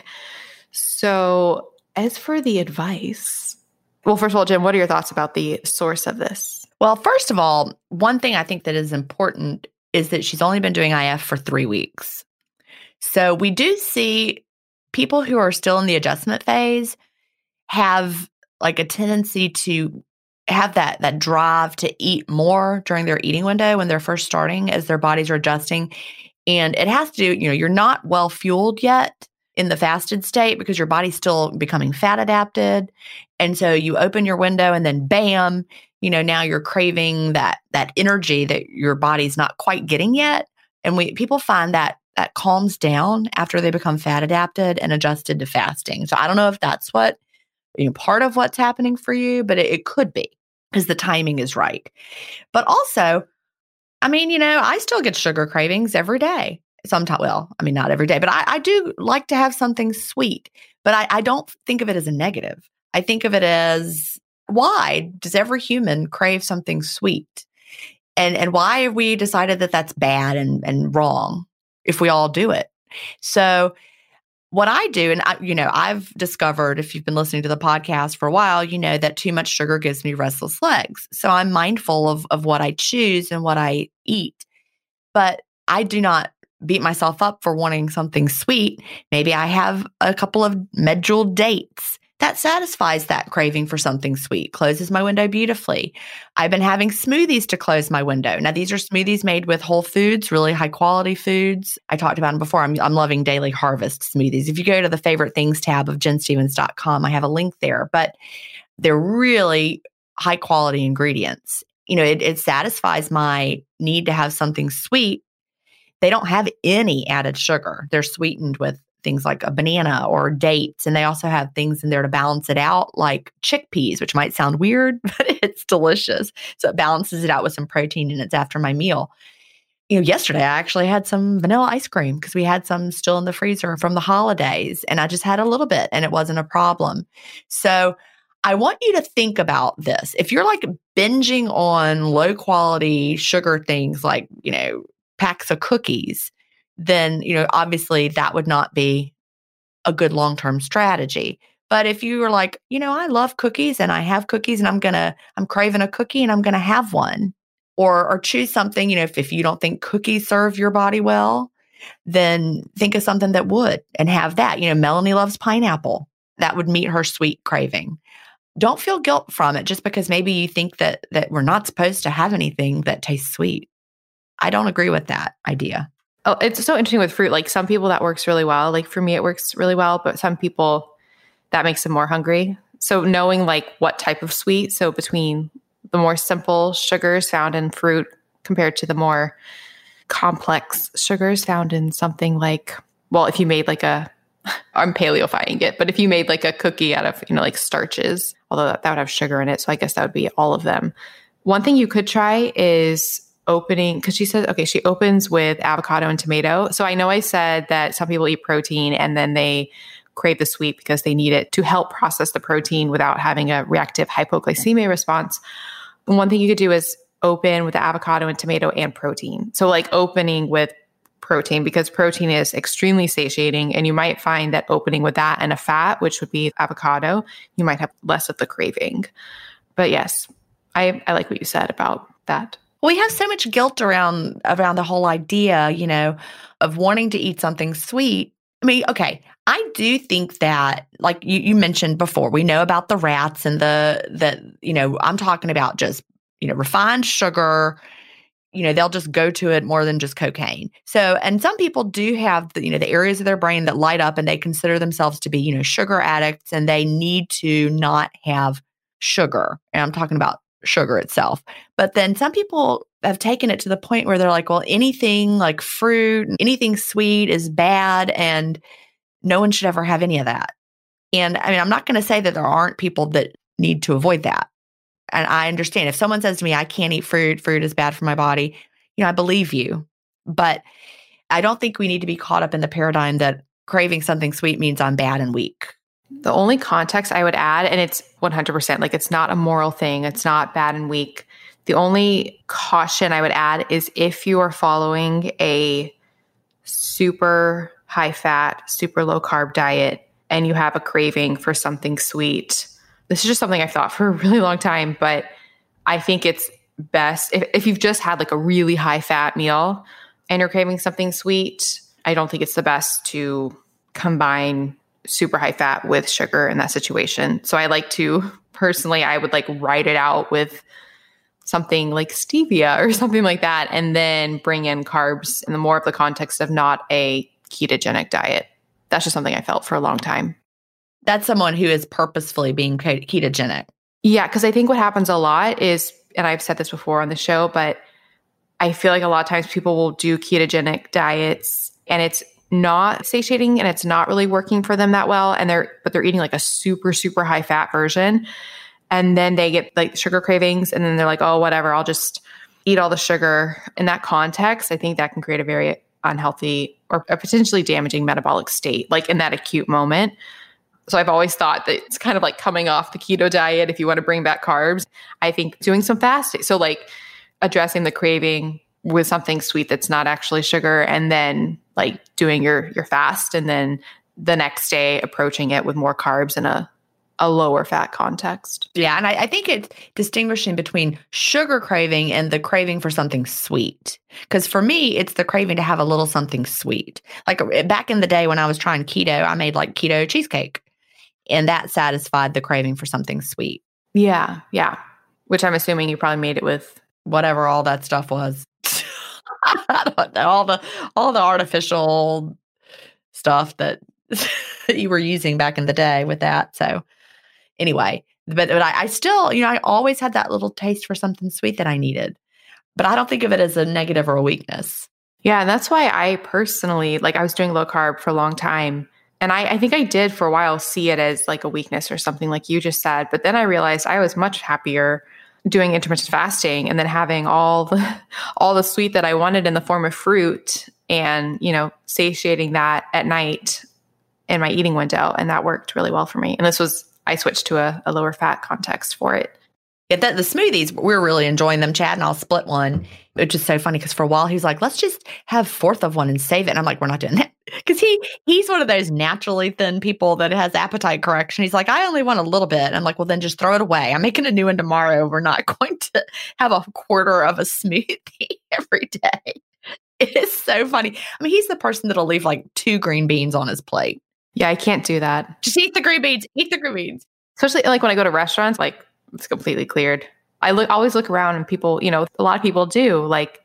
So as for the advice well first of all Gin what are your thoughts about the source of this? Well first of all one thing i think that is important is that she's only been doing IF for three weeks. So we do see people who are still in the adjustment phase have like a tendency to have that that drive to eat more during their eating window when they're first starting as their bodies are adjusting and it has to do you know you're not well fueled yet in the fasted state because your body's still becoming fat adapted and so you open your window and then bam you know, now you're craving that that energy that your body's not quite getting yet. And we people find that that calms down after they become fat adapted and adjusted to fasting. So I don't know if that's what you know, part of what's happening for you, but it, it could be because the timing is right. But also, I mean, you know, I still get sugar cravings every day. Sometimes, well, I mean, not every day, but I, I do like to have something sweet. But I, I don't think of it as a negative. I think of it as why does every human crave something sweet? And and why have we decided that that's bad and, and wrong if we all do it? So what I do, and I, you know, I've discovered if you've been listening to the podcast for a while, you know that too much sugar gives me restless legs. So I'm mindful of of what I choose and what I eat. But I do not beat myself up for wanting something sweet. Maybe I have a couple of medjool dates that satisfies that craving for something sweet, closes my window beautifully. I've been having smoothies to close my window. Now, these are smoothies made with whole foods, really high quality foods. I talked about them before. I'm, I'm loving Daily Harvest smoothies. If you go to the favorite things tab of ginstephens.com, I have a link there, but they're really high quality ingredients. You know, it, it satisfies my need to have something sweet. They don't have any added sugar. They're sweetened with things like a banana or dates. And they also have things in there to balance it out, like chickpeas, which might sound weird, *laughs* but it's delicious. So it balances it out with some protein and it's after my meal. You know, yesterday I actually had some vanilla ice cream because we had some still in the freezer from the holidays and I just had a little bit and it wasn't a problem. So I want you to think about this. If you're like binging on low quality sugar things like, you know, packs of cookies, then, you know, obviously that would not be a good long term strategy. But if you are like, you know, I love cookies and I have cookies and I'm going to, I'm craving a cookie and I'm going to have one or, or choose something, you know, if, if you don't think cookies serve your body well, then think of something that would and have that. You know, Melanie loves pineapple. That would meet her sweet craving. Don't feel guilt from it just because maybe you think that that we're not supposed to have anything that tastes sweet. I don't agree with that idea. Oh, it's so interesting with fruit. Like some people that works really well. Like for me, it works really well, but some people that makes them more hungry. So knowing like what type of sweet, so between the more simple sugars found in fruit compared to the more complex sugars found in something like, well, if you made like a, *laughs* I'm paleofying it, but if you made like a cookie out of, you know, like starches, although that, that would have sugar in it. So I guess that would be all of them. One thing you could try is opening because she says okay she opens with avocado and tomato. So i know i said that some people eat protein and then they crave the sweet because they need it to help process the protein without having a reactive hypoglycemia response. One thing you could do is open with avocado and tomato and protein. So like opening with protein because protein is extremely satiating and you might find that opening with that and a fat which would be avocado you might have less of the craving. But yes i, I like what you said about that we have so much guilt around around the whole idea, you know, of wanting to eat something sweet. I mean, okay, I do think that, like you, you mentioned before, we know about the rats and the that you know. I'm talking about just you know refined sugar. You know, they'll just go to it more than just cocaine. So, and some people do have the, you know the areas of their brain that light up, and they consider themselves to be you know sugar addicts, and they need to not have sugar. And I'm talking about sugar itself. But then some people have taken it to the point where they're like, well, anything like fruit, anything sweet is bad, and no one should ever have any of that. And I mean, I'm not going to say that there aren't people that need to avoid that. And I understand if someone says to me, I can't eat fruit, fruit is bad for my body, you know, I believe you. But I don't think we need to be caught up in the paradigm that craving something sweet means I'm bad and weak. The only context I would add, and it's 100%, like it's not a moral thing, it's not bad and weak. The only caution I would add is if you are following a super high fat, super low carb diet and you have a craving for something sweet, this is just something I've thought for a really long time, but I think it's best if, if you've just had like a really high fat meal and you're craving something sweet, I don't think it's the best to combine super high fat with sugar in that situation. So I like to personally, I would like write it out with something like stevia or *laughs* something like that, and then bring in carbs in the more of the context of not a ketogenic diet. That's just something I felt for a long time. That's someone who is purposefully being ketogenic. Yeah, because I think what happens a lot is, and I've said this before on the show, but I feel like a lot of times people will do ketogenic diets and it's not satiating and it's not really working for them that well. And they're, but they're eating like a super, super high fat version. And then they get like sugar cravings and then they're like, oh, whatever, I'll just eat all the sugar. In that context, I think that can create a very unhealthy or a potentially damaging metabolic state, like in that acute moment. So I've always thought that it's kind of like coming off the keto diet if you want to bring back carbs. I think doing some fasting. So like addressing the craving with something sweet that's not actually sugar and then like doing your your fast and then the next day approaching it with more carbs in a a lower fat context. Yeah. And I, I, think it's distinguishing between sugar craving and the craving for something sweet. Because for me, it's the craving to have a little something sweet. Like uh, back in the day when I was trying keto, I made like keto cheesecake and that satisfied the craving for something sweet. Yeah. Yeah. Which I'm assuming you probably made it with whatever all that stuff was. *laughs* all the all the artificial stuff *laughs* that you were using back in the day with that. So anyway, but, but I, I still, you know, I always had that little taste for something sweet that I needed. But I don't think of it as a negative or a weakness. Yeah, and that's why I personally like I was doing low carb for a long time. And I, I, think I did for a while see it as like a weakness or something like you just said. But then I realized I was much happier doing intermittent fasting and then having all the *laughs* all the sweet that I wanted in the form of fruit and, you know, satiating that at night in my eating window. And that worked really well for me. And this was I switched to a, a lower fat context for it. Yeah, the, the smoothies, we're really enjoying them. Chad and I'll split one, which is so funny because for a while he's like, let's just have fourth of one and save it. And I'm like, we're not doing that. *laughs* Because he he's one of those naturally thin people that has appetite correction. He's like, I only want a little bit. I'm like, well, then just throw it away. I'm making a new one tomorrow. We're not *laughs* going to have a quarter of a smoothie *laughs* every day. It is so funny. I mean, he's the person that'll leave like two green beans on his plate. Yeah, I can't do that. Just eat the green beans. Eat the green beans. Especially like when I go to restaurants, like it's completely cleared. I look always look around and people, you know, a lot of people do like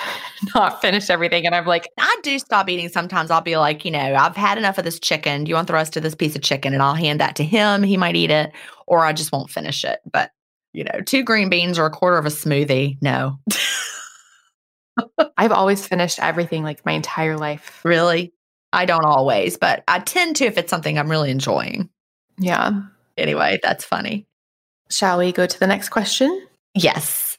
*laughs* not finish everything. And I'm like, I do stop eating sometimes. I'll be like, you know, I've had enough of this chicken. Do you want the rest of this piece of chicken? And I'll hand that to him. He might eat it, or I just won't finish it. But, you know, two green beans or a quarter of a smoothie, no. *laughs* I've always finished everything like my entire life. Really? I don't always, but I tend to if it's something I'm really enjoying. Yeah. Anyway, that's funny. Shall we go to the next question? Yes.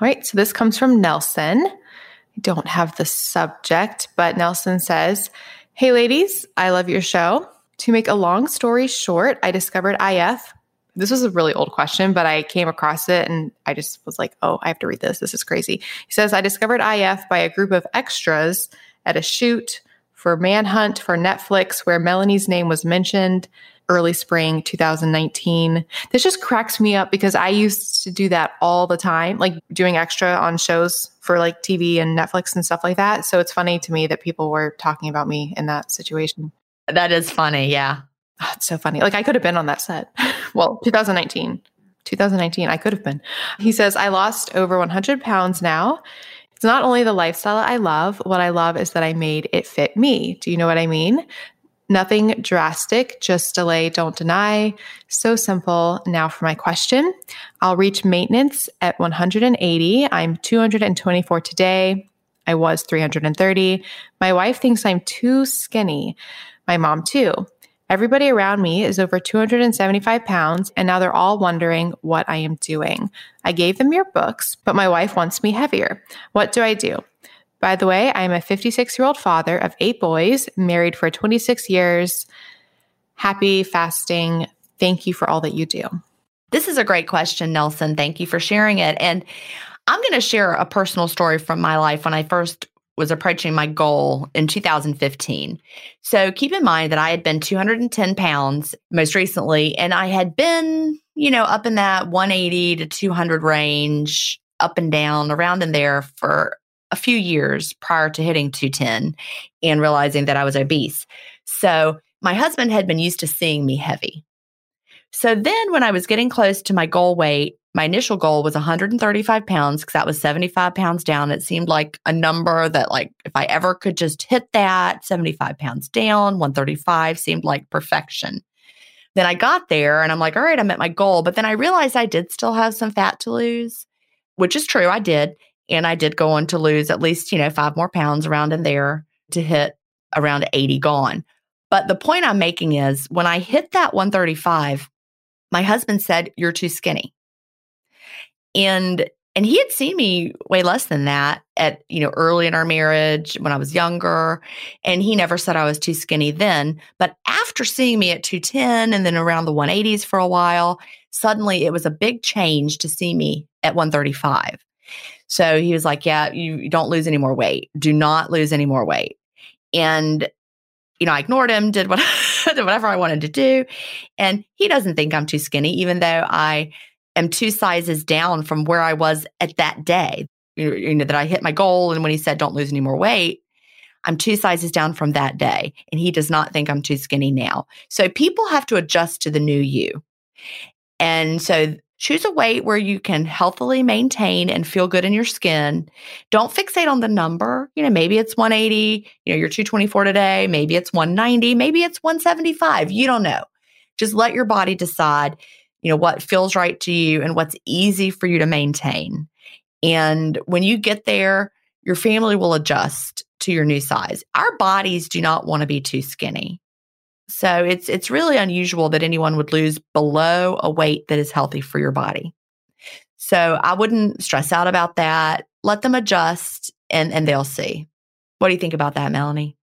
All right. So this comes from Nelson. I don't have the subject, but Nelson says, Hey, ladies, I love your show. To make a long story short, I discovered IF. This was a really old question, but I came across it and I just was like, oh, I have to read this. This is crazy. He says, I discovered IF by a group of extras at a shoot for Manhunt for Netflix, where Melanie's name was mentioned early spring 2019. This just cracks me up because I used to do that all the time, like doing extra on shows for like TV and Netflix and stuff like that. So it's funny to me that people were talking about me in that situation. That is funny. Yeah. Oh, it's so funny. Like I could have been on that set. *laughs* well, 2019. 2019, I could have been. He says, I lost over 100 pounds now it's not only the lifestyle I love, what I love is that I made it fit me. Do you know what I mean? Nothing drastic, just delay, don't deny. So simple. Now for my question. I'll reach maintenance at 180. I'm 224 today. I was 330. My wife thinks I'm too skinny. My mom, too. Everybody around me is over 275 pounds, and now they're all wondering what I am doing. I gave them your books, but my wife wants me heavier. What do I do? By the way, I am a 56 year old father of eight boys, married for 26 years. Happy fasting. Thank you for all that you do. This is a great question, Nelson. Thank you for sharing it. And I'm going to share a personal story from my life when I first was approaching my goal in 2015. So keep in mind that I had been 210 pounds most recently, and I had been, you know, up in that 180 to 200 range, up and down, around in there for a few years prior to hitting 210 and realizing that I was obese. So my husband had been used to seeing me heavy. So then when I was getting close to my goal weight, my initial goal was 135 pounds because that was 75 pounds down. It seemed like a number that, like, if I ever could just hit that 75 pounds down, 135 seemed like perfection. Then I got there and I'm like, all right, I'm at my goal. But then I realized I did still have some fat to lose, which is true. I did. And I did go on to lose at least, you know, five more pounds around in there to hit around 80 gone. But the point I'm making is when I hit that 135, my husband said, You're too skinny. And and he had seen me way less than that at, you know, early in our marriage when I was younger. And he never said I was too skinny then. But after seeing me at 210 and then around the 180s for a while, suddenly it was a big change to see me at 135. So he was like, Yeah, you don't lose any more weight. Do not lose any more weight. And, you know, I ignored him, did what, *laughs* did whatever I wanted to do. And he doesn't think I'm too skinny, even though I am two sizes down from where I was at that day. You know, that I hit my goal. And when he said, don't lose any more weight, I'm two sizes down from that day. And he does not think I'm too skinny now. So people have to adjust to the new you. And so choose a weight where you can healthily maintain and feel good in your skin. Don't fixate on the number. You know, maybe it's 180, you know, you're 224 today, maybe it's 190, maybe it's 175. You don't know. Just let your body decide you know, what feels right to you and what's easy for you to maintain. And when you get there, your family will adjust to your new size. Our bodies do not want to be too skinny. So it's it's really unusual that anyone would lose below a weight that is healthy for your body. So I wouldn't stress out about that. Let them adjust and and they'll see. What do you think about that, Melanie?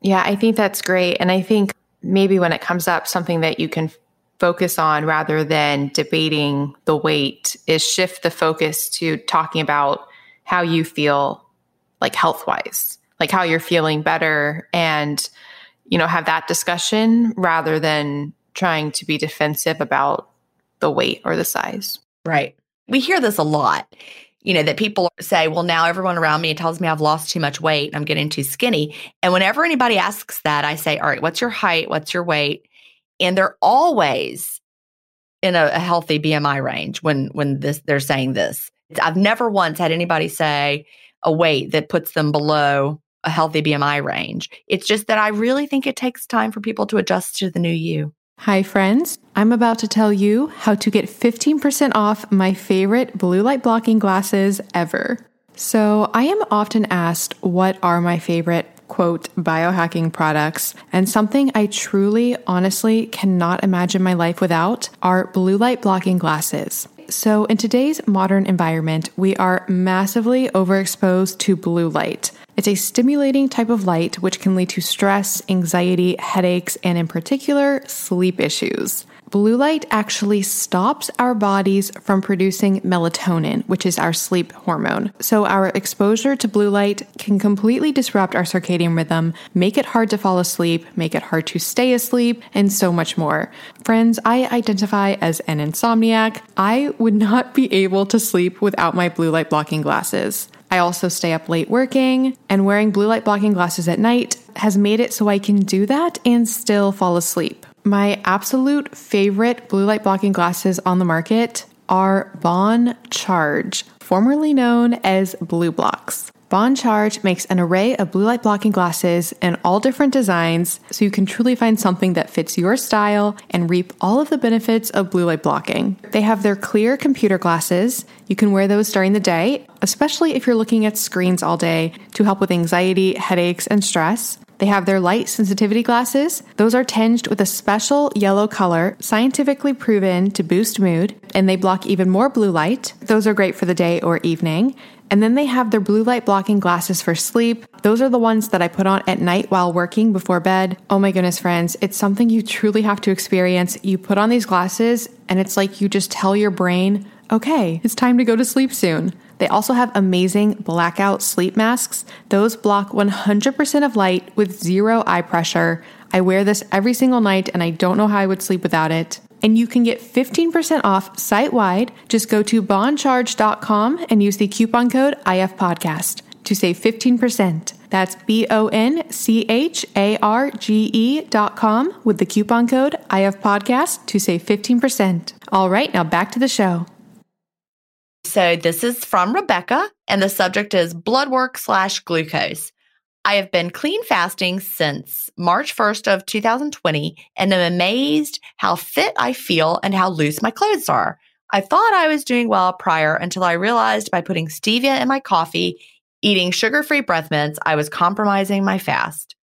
Yeah, I think that's great. And I think maybe when it comes up something that you can focus on rather than debating the weight is shift the focus to talking about how you feel like health wise, like how you're feeling better and, you know, have that discussion rather than trying to be defensive about the weight or the size. Right. We hear this a lot, you know, that people say, well, now everyone around me tells me I've lost too much weight. I'm getting too skinny. And whenever anybody asks that, I say, all right, what's your height? What's your weight? and they're always in a, a, healthy BMI range when when this they're saying this. I've never once had anybody say a weight that puts them below a healthy BMI range. It's just that I really think it takes time for people to adjust to the new you. Hi, friends. I'm about to tell you how to get 15% off my favorite blue light blocking glasses ever. So, I am often asked what are my favorite quote, biohacking products. And something I truly, honestly cannot imagine my life without are blue light blocking glasses. So, in today's modern environment, we are massively overexposed to blue light. It's a stimulating type of light which can lead to stress, anxiety, headaches, and in particular, sleep issues. Blue light actually stops our bodies from producing melatonin, which is our sleep hormone. So, our exposure to blue light can completely disrupt our circadian rhythm, make it hard to fall asleep, make it hard to stay asleep, and so much more. Friends, I identify as an insomniac. I would not be able to sleep without my blue light blocking glasses. I also stay up late working, and wearing blue light blocking glasses at night has made it so I can do that and still fall asleep. My absolute favorite blue light blocking glasses on the market are Bon Charge, formerly known as BLUblox. Bon Charge makes an array of blue light blocking glasses in all different designs so you can truly find something that fits your style and reap all of the benefits of blue light blocking. They have their clear computer glasses. You can wear those during the day, especially if you're looking at screens all day to help with anxiety, headaches, and stress. They have their light sensitivity glasses. Those are tinged with a special yellow color, scientifically proven to boost mood, and they block even more blue light. Those are great for the day or evening. And then they have their blue light blocking glasses for sleep. Those are the ones that I put on at night while working before bed. Oh my goodness, friends, it's something you truly have to experience. You put on these glasses, and it's like you just tell your brain, okay, it's time to go to sleep soon. They also have amazing blackout sleep masks. Those block 100% of light with zero eye pressure. I wear this every single night and I don't know how I would sleep without it. And you can get 15% off site wide. Just go to boncharge.com and use the coupon code IFPodcast to save 15%. That's B O N C H A R G E dot com with the coupon code IFPodcast to save 15%. All right, now back to the show. So this is from Rebecca, and the subject is blood work slash glucose. I have been clean fasting since March 1st of 2020 and am amazed how fit I feel and how loose my clothes are. I thought I was doing well prior until I realized by putting stevia in my coffee, eating sugar-free breath mints, I was compromising my fast.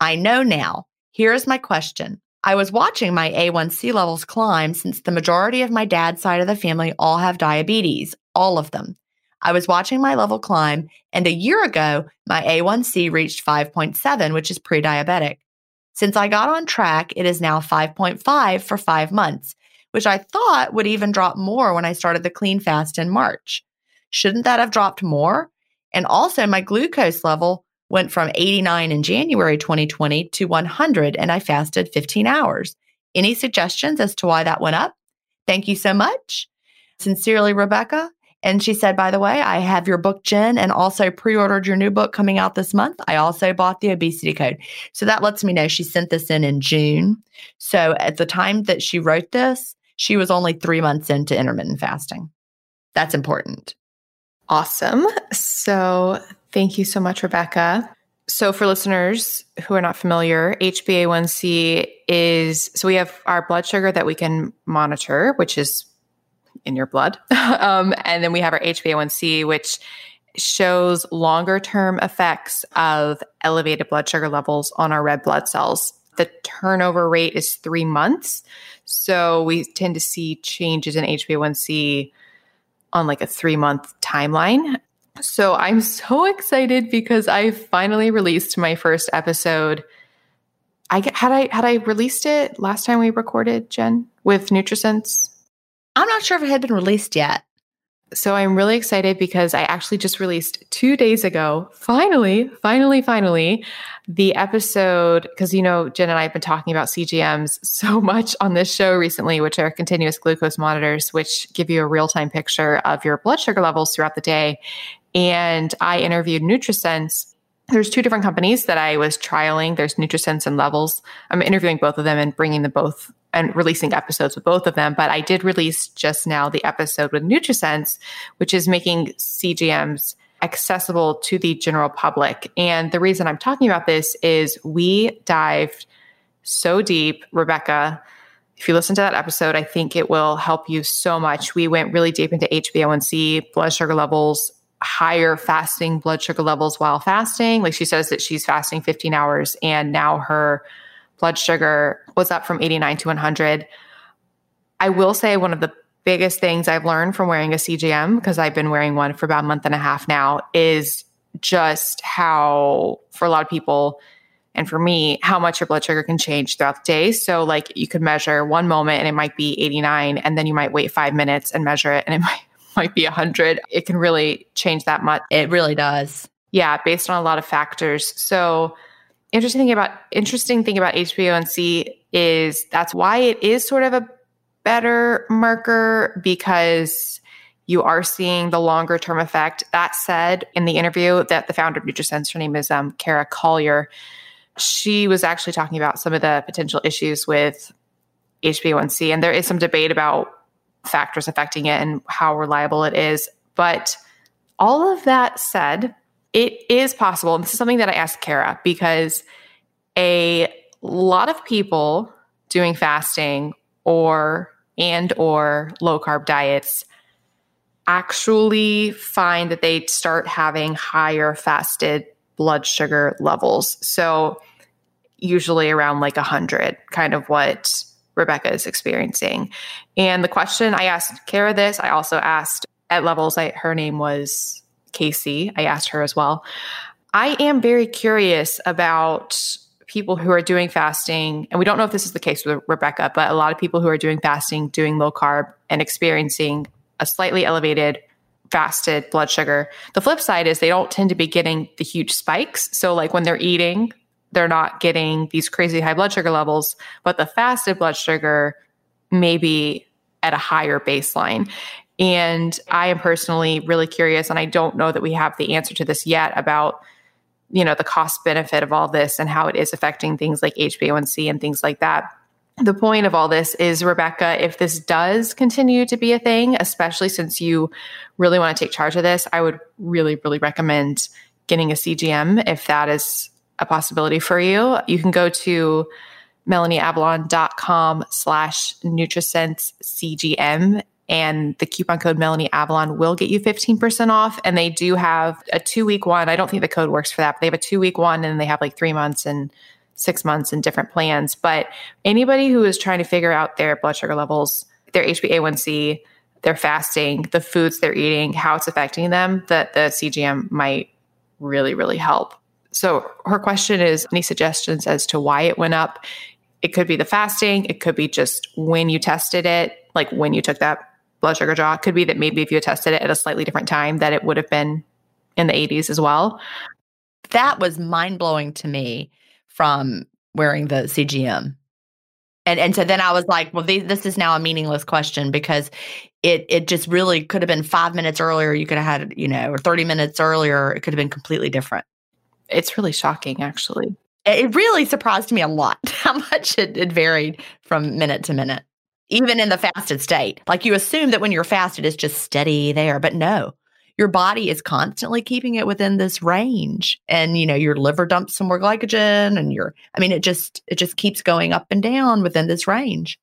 I know now. Here's my question. I was watching my A1C levels climb since the majority of my dad's side of the family all have diabetes, all of them. I was watching my level climb, and a year ago, my A1C reached 5.7, which is pre diabetic. Since I got on track, it is now 5.5 for five months, which I thought would even drop more when I started the clean fast in March. Shouldn't that have dropped more? And also, my glucose level went from 89 in January 2020 to 100, and I fasted 15 hours. Any suggestions as to why that went up? Thank you so much. Sincerely, Rebecca. And she said, by the way, I have your book, Gin, and also pre ordered your new book coming out this month. I also bought the obesity code. So that lets me know she sent this in in June. So at the time that she wrote this, she was only three months into intermittent fasting. That's important. Awesome. So thank you so much, Rebecca. So, for listeners who are not familiar, HbA1c is so we have our blood sugar that we can monitor, which is in your blood. *laughs* um, and then we have our HbA1c, which shows longer term effects of elevated blood sugar levels on our red blood cells. The turnover rate is three months. So we tend to see changes in HbA1c on like a three month timeline. So I'm so excited because I finally released my first episode. I had I had I released it last time we recorded, Gin, with NutriSense. I'm not sure if it had been released yet. So I'm really excited because I actually just released two days ago, finally, finally, finally, the episode. Because, you know, Gin and I have been talking about CGMs *laughs* so much on this show recently, which are continuous glucose monitors, which give you a real time picture of your blood sugar levels throughout the day. And I interviewed NutriSense there's two different companies that I was trialing. There's NutriSense and Levels. I'm interviewing both of them and bringing them both and releasing episodes with both of them. But I did release just now the episode with NutriSense, which is making CGMs accessible to the general public. And the reason I'm talking about this is we dived so deep, Rebecca. If you listen to that episode, I think it will help you so much. We went really deep into HbA1c, blood sugar levels, higher fasting blood sugar levels while fasting. Like she says that she's fasting 15 hours and now her blood sugar was up from 89 to 100. I will say one of the biggest things I've learned from wearing a CGM, because I've been wearing one for about a month and a half now, is just how, for a lot of people, and for me, how much your blood sugar can change throughout the day. So, like, you could measure one moment and it might be 89, and then you might wait five minutes and measure it, and it might might be 100. It can really change that much. It really does. Yeah, based on a lot of factors. So, interesting thing about interesting thing about HbA1c is that's why it is sort of a better marker because you are seeing the longer term effect. That said, in the interview that the founder of NutriSense, her name is um, Kara Collier, she was actually talking about some of the potential issues with HbA1c, and there is some debate about factors affecting it and how reliable it is. But all of that said, it is possible. And this is something that I asked Kara because a lot of people doing fasting or and or low carb diets actually find that they start having higher fasted blood sugar levels. So usually around like 100, kind of what Rebecca is experiencing. And the question I asked Kara this, I also asked at levels, I, her name was Casey. I asked her as well. I am very curious about people who are doing fasting, and we don't know if this is the case with Rebecca, but a lot of people who are doing fasting, doing low carb, and experiencing a slightly elevated fasted blood sugar. The flip side is they don't tend to be getting the huge spikes. So, like when they're eating, they're not getting these crazy high blood sugar levels, but the fasted blood sugar may be at a higher baseline. And I am personally really curious, and I don't know that we have the answer to this yet about you know the cost benefit of all this and how it is affecting things like HbA1c and things like that. The point of all this is, Rebecca, if this does continue to be a thing, especially since you really want to take charge of this, I would really, really recommend getting a CGM if that is a possibility for you. You can go to melanieavalon.com slash Nutrisense CGM and the coupon code Melanie Avalon will get you 15% off. And they do have a two week one. I don't think the code works for that, but they have a two week one and they have like three months and six months and different plans. But anybody who is trying to figure out their blood sugar levels, their HbA1c, their fasting, the foods they're eating, how it's affecting them, that the CGM might really, really help. So her question is any suggestions as to why it went up? It could be the fasting, it could be just when you tested it, like when you took that blood sugar draw. It could be that maybe if you had tested it at a slightly different time, that it would have been in the 80s as well. That was mind blowing to me from wearing the CGM. And and so then I was like, well, this is now a meaningless question because it it just really could have been five minutes earlier. You could have had, you know, or thirty minutes earlier. It could have been completely different. It's really shocking, actually. It really surprised me a lot *laughs* how much it, it varied from minute to minute even in the fasted state. Like you assume that when you're fasted, it's just steady there, but no, your body is constantly keeping it within this range. And, you know, your liver dumps some more glycogen and your, I mean, it just, it just keeps going up and down within this range.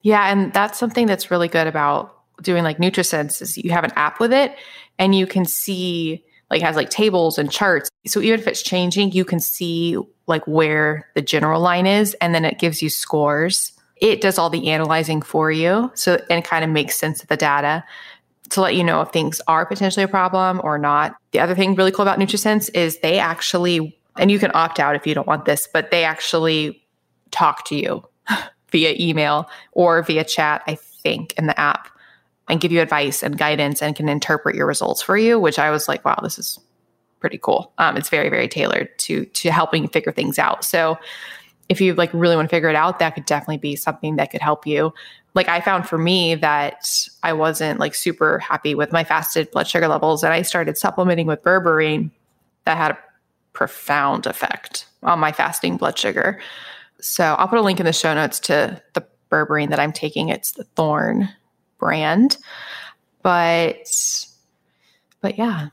Yeah. And that's something that's really good about doing like Nutrisense is you have an app with it and you can see like has like tables and charts. So even if it's changing, you can see like where the general line is and then it gives you scores it does all the analyzing for you. So, and kind of makes sense of the data to let you know if things are potentially a problem or not. The other thing really cool about Nutrisense is they actually, and you can opt out if you don't want this, but they actually talk to you *laughs* via email or via chat, I think, in the app and give you advice and guidance and can interpret your results for you, which I was like, wow, this is pretty cool. Um, it's very, very tailored to to helping figure things out. So if you like really want to figure it out, that could definitely be something that could help you. Like I found for me that I wasn't like super happy with my fasted blood sugar levels and I started supplementing with berberine that had a profound effect on my fasting blood sugar. So I'll put a link in the show notes to the berberine that I'm taking. It's the Thorne brand. But but yeah.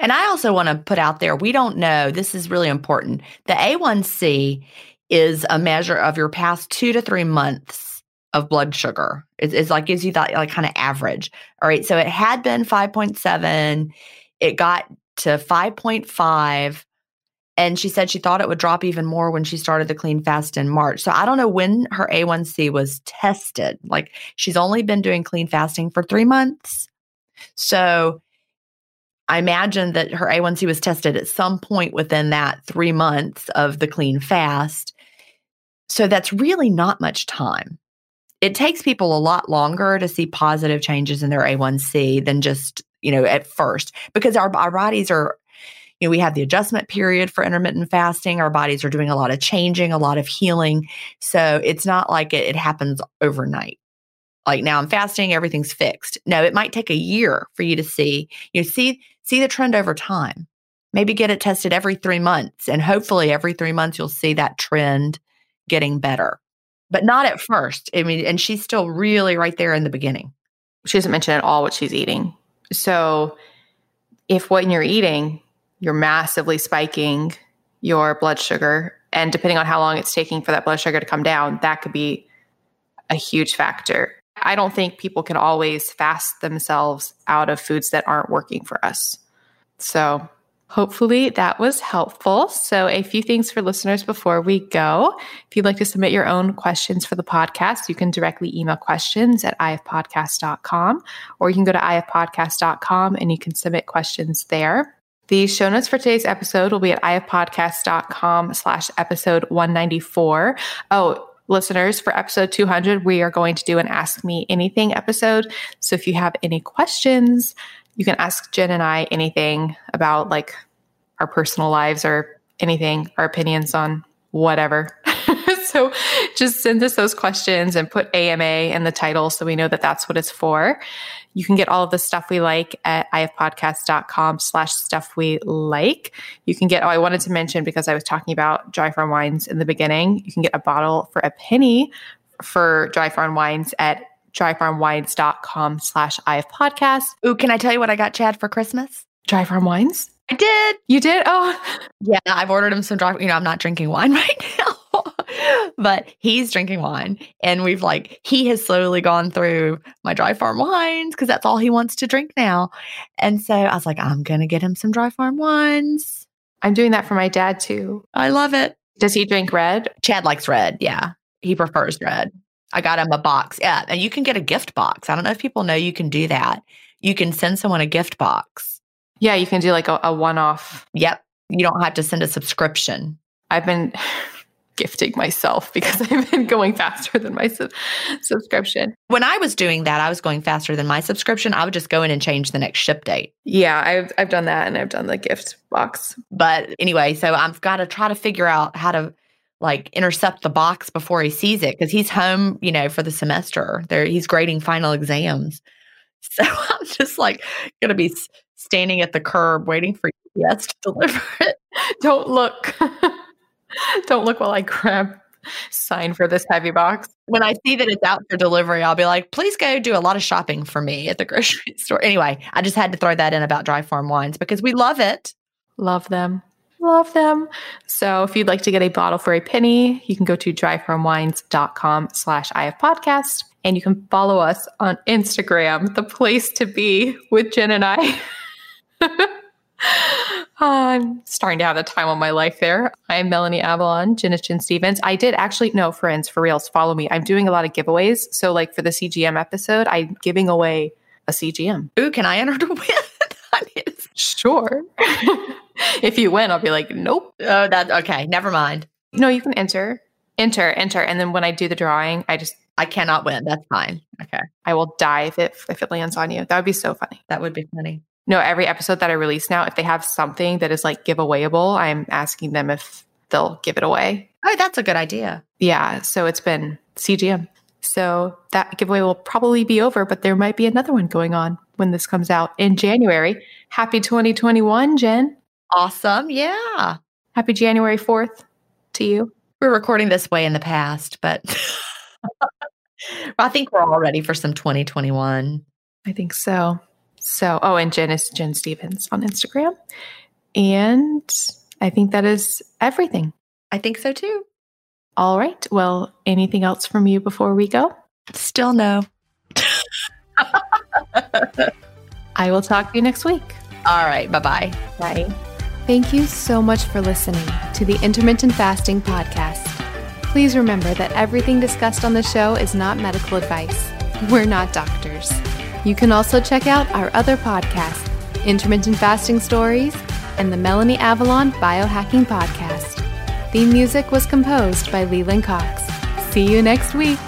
And I also want to put out there, we don't know, this is really important. The A1C is a measure of your past two to three months of blood sugar. It's, it's like gives you that like kind of average. All right. So it had been 5.7. It got to 5.5. And she said she thought it would drop even more when she started the clean fast in March. So I don't know when her A1C was tested. Like she's only been doing clean fasting for three months. So I imagine that her A1C was tested at some point within that three months of the clean fast. So that's really not much time. It takes people a lot longer to see positive changes in their A1C than just, you know, at first because our, our bodies are, you know, we have the adjustment period for intermittent fasting. Our bodies are doing a lot of changing, a lot of healing. So it's not like it, it happens overnight like now I'm fasting, everything's fixed. No, it might take a year for you to see, you know, see, see the trend over time. Maybe get it tested every three months. And hopefully every three months you'll see that trend getting better, but not at first. I mean, and she's still really right there in the beginning. She doesn't mention at all what she's eating. So if what you're eating, you're massively spiking your blood sugar, and depending on how long it's taking for that blood sugar to come down, that could be a huge factor. I don't think people can always fast themselves out of foods that aren't working for us. So Hopefully that was helpful. So, a few things for listeners before we go. If you'd like to submit your own questions for the podcast, you can directly email questions at ifpodcast.com or you can go to ifpodcast.com and you can submit questions there. The show notes for today's episode will be at ifpodcast.com slash episode 194. Oh, listeners, for episode 200, we are going to do an Ask Me Anything episode. So if you have any questions, you can ask Gin and I anything about like our personal lives or anything, our opinions on whatever. So just send us those questions and put AMA in the title so we know that that's what it's for. You can get all of the stuff we like at ifpodcast.com slash stuff we like. You can get, oh, I wanted to mention because I was talking about dry farm wines in the beginning, you can get a bottle for a penny for dry farm wines at dryfarmwines.com slash if podcast. Ooh, can I tell you what I got Chad for Christmas? Dry farm wines? I did. You did? Oh, Yeah, I've ordered him some dry. You know, I'm not drinking wine *laughs* right now, *laughs* but he's drinking wine, and we've like he has slowly gone through my dry farm wines because that's all he wants to drink now. And so I was like, I'm gonna get him some dry farm wines. I'm doing that for my dad too. I love it. Does he drink red? Chad likes red. Yeah, he prefers red. I got him a box. Yeah, and you can get a gift box. I don't know if people know you can do that. You can send someone a gift box. Yeah, you can do like a, a one off. Yep, you don't have to send a subscription. I've been gifting myself because *laughs* I've been going faster than my sub- subscription. When I was doing that, I was going faster than my subscription. I would just go in and change the next ship date. Yeah, I've I've done that and I've done the gift box. But anyway, so I've got to try to figure out how to like intercept the box before he sees it because he's home, you know, for the semester. There, he's grading final exams. *laughs* So I'm just like going to be standing at the curb waiting for UPS to *laughs* deliver it. Don't look. *laughs* Don't look while I grab sign for this heavy box. When I see that it's out for delivery, I'll be like, please go do a lot of shopping for me at the *laughs* grocery store. Anyway, I just had to throw that in about dry farm wines because we love it. Love them. Love them. So if you'd like to get a bottle for a penny, you can go to dryfarmwines.com slash IF podcast. And you can follow us on Instagram, the place to be with Gin and I. *laughs* *laughs* I'm starting to have the time of my life there. I'm Melanie Avalon, is Stephens. I did actually, no, friends, for reals, follow me. I'm doing a lot of giveaways. So, like for the CGM episode, I'm giving away a CGM. Ooh, can I enter to win? *laughs* Sure. *laughs* if you win, I'll be like, nope. oh, that okay. Never mind. No, you can enter, enter, enter, and then when I do the drawing, I just I cannot win. That's fine. Okay, I will die if it if it lands on you. That would be so funny. that would be funny. No, every episode that I release now, if they have something that is like giveawayable, I'm asking them if they'll give it away. Oh, that's a good idea. Yeah, so it's been CGM. So that giveaway will probably be over, but there might be another one going on when this comes out in January. Happy 2021, Gin. Awesome. Yeah. Happy January 4th to you. We're recording this way in the past, but *laughs* I think we're all ready for some 2021. I think so. So, oh, and Gin is Gin Stephens on Instagram. And I think that is everything. I think so too. All right. Well, anything else from you before we go? Still no. I will talk to you next week. All right. Bye bye. Bye. Thank you so much for listening to the Intermittent Fasting Podcast. Please remember that everything discussed on the show is not medical advice. We're not doctors. You can also check out our other podcasts, Intermittent Fasting Stories and the Melanie Avalon Biohacking Podcast. Theme music was composed by Leland Cox. See you next week.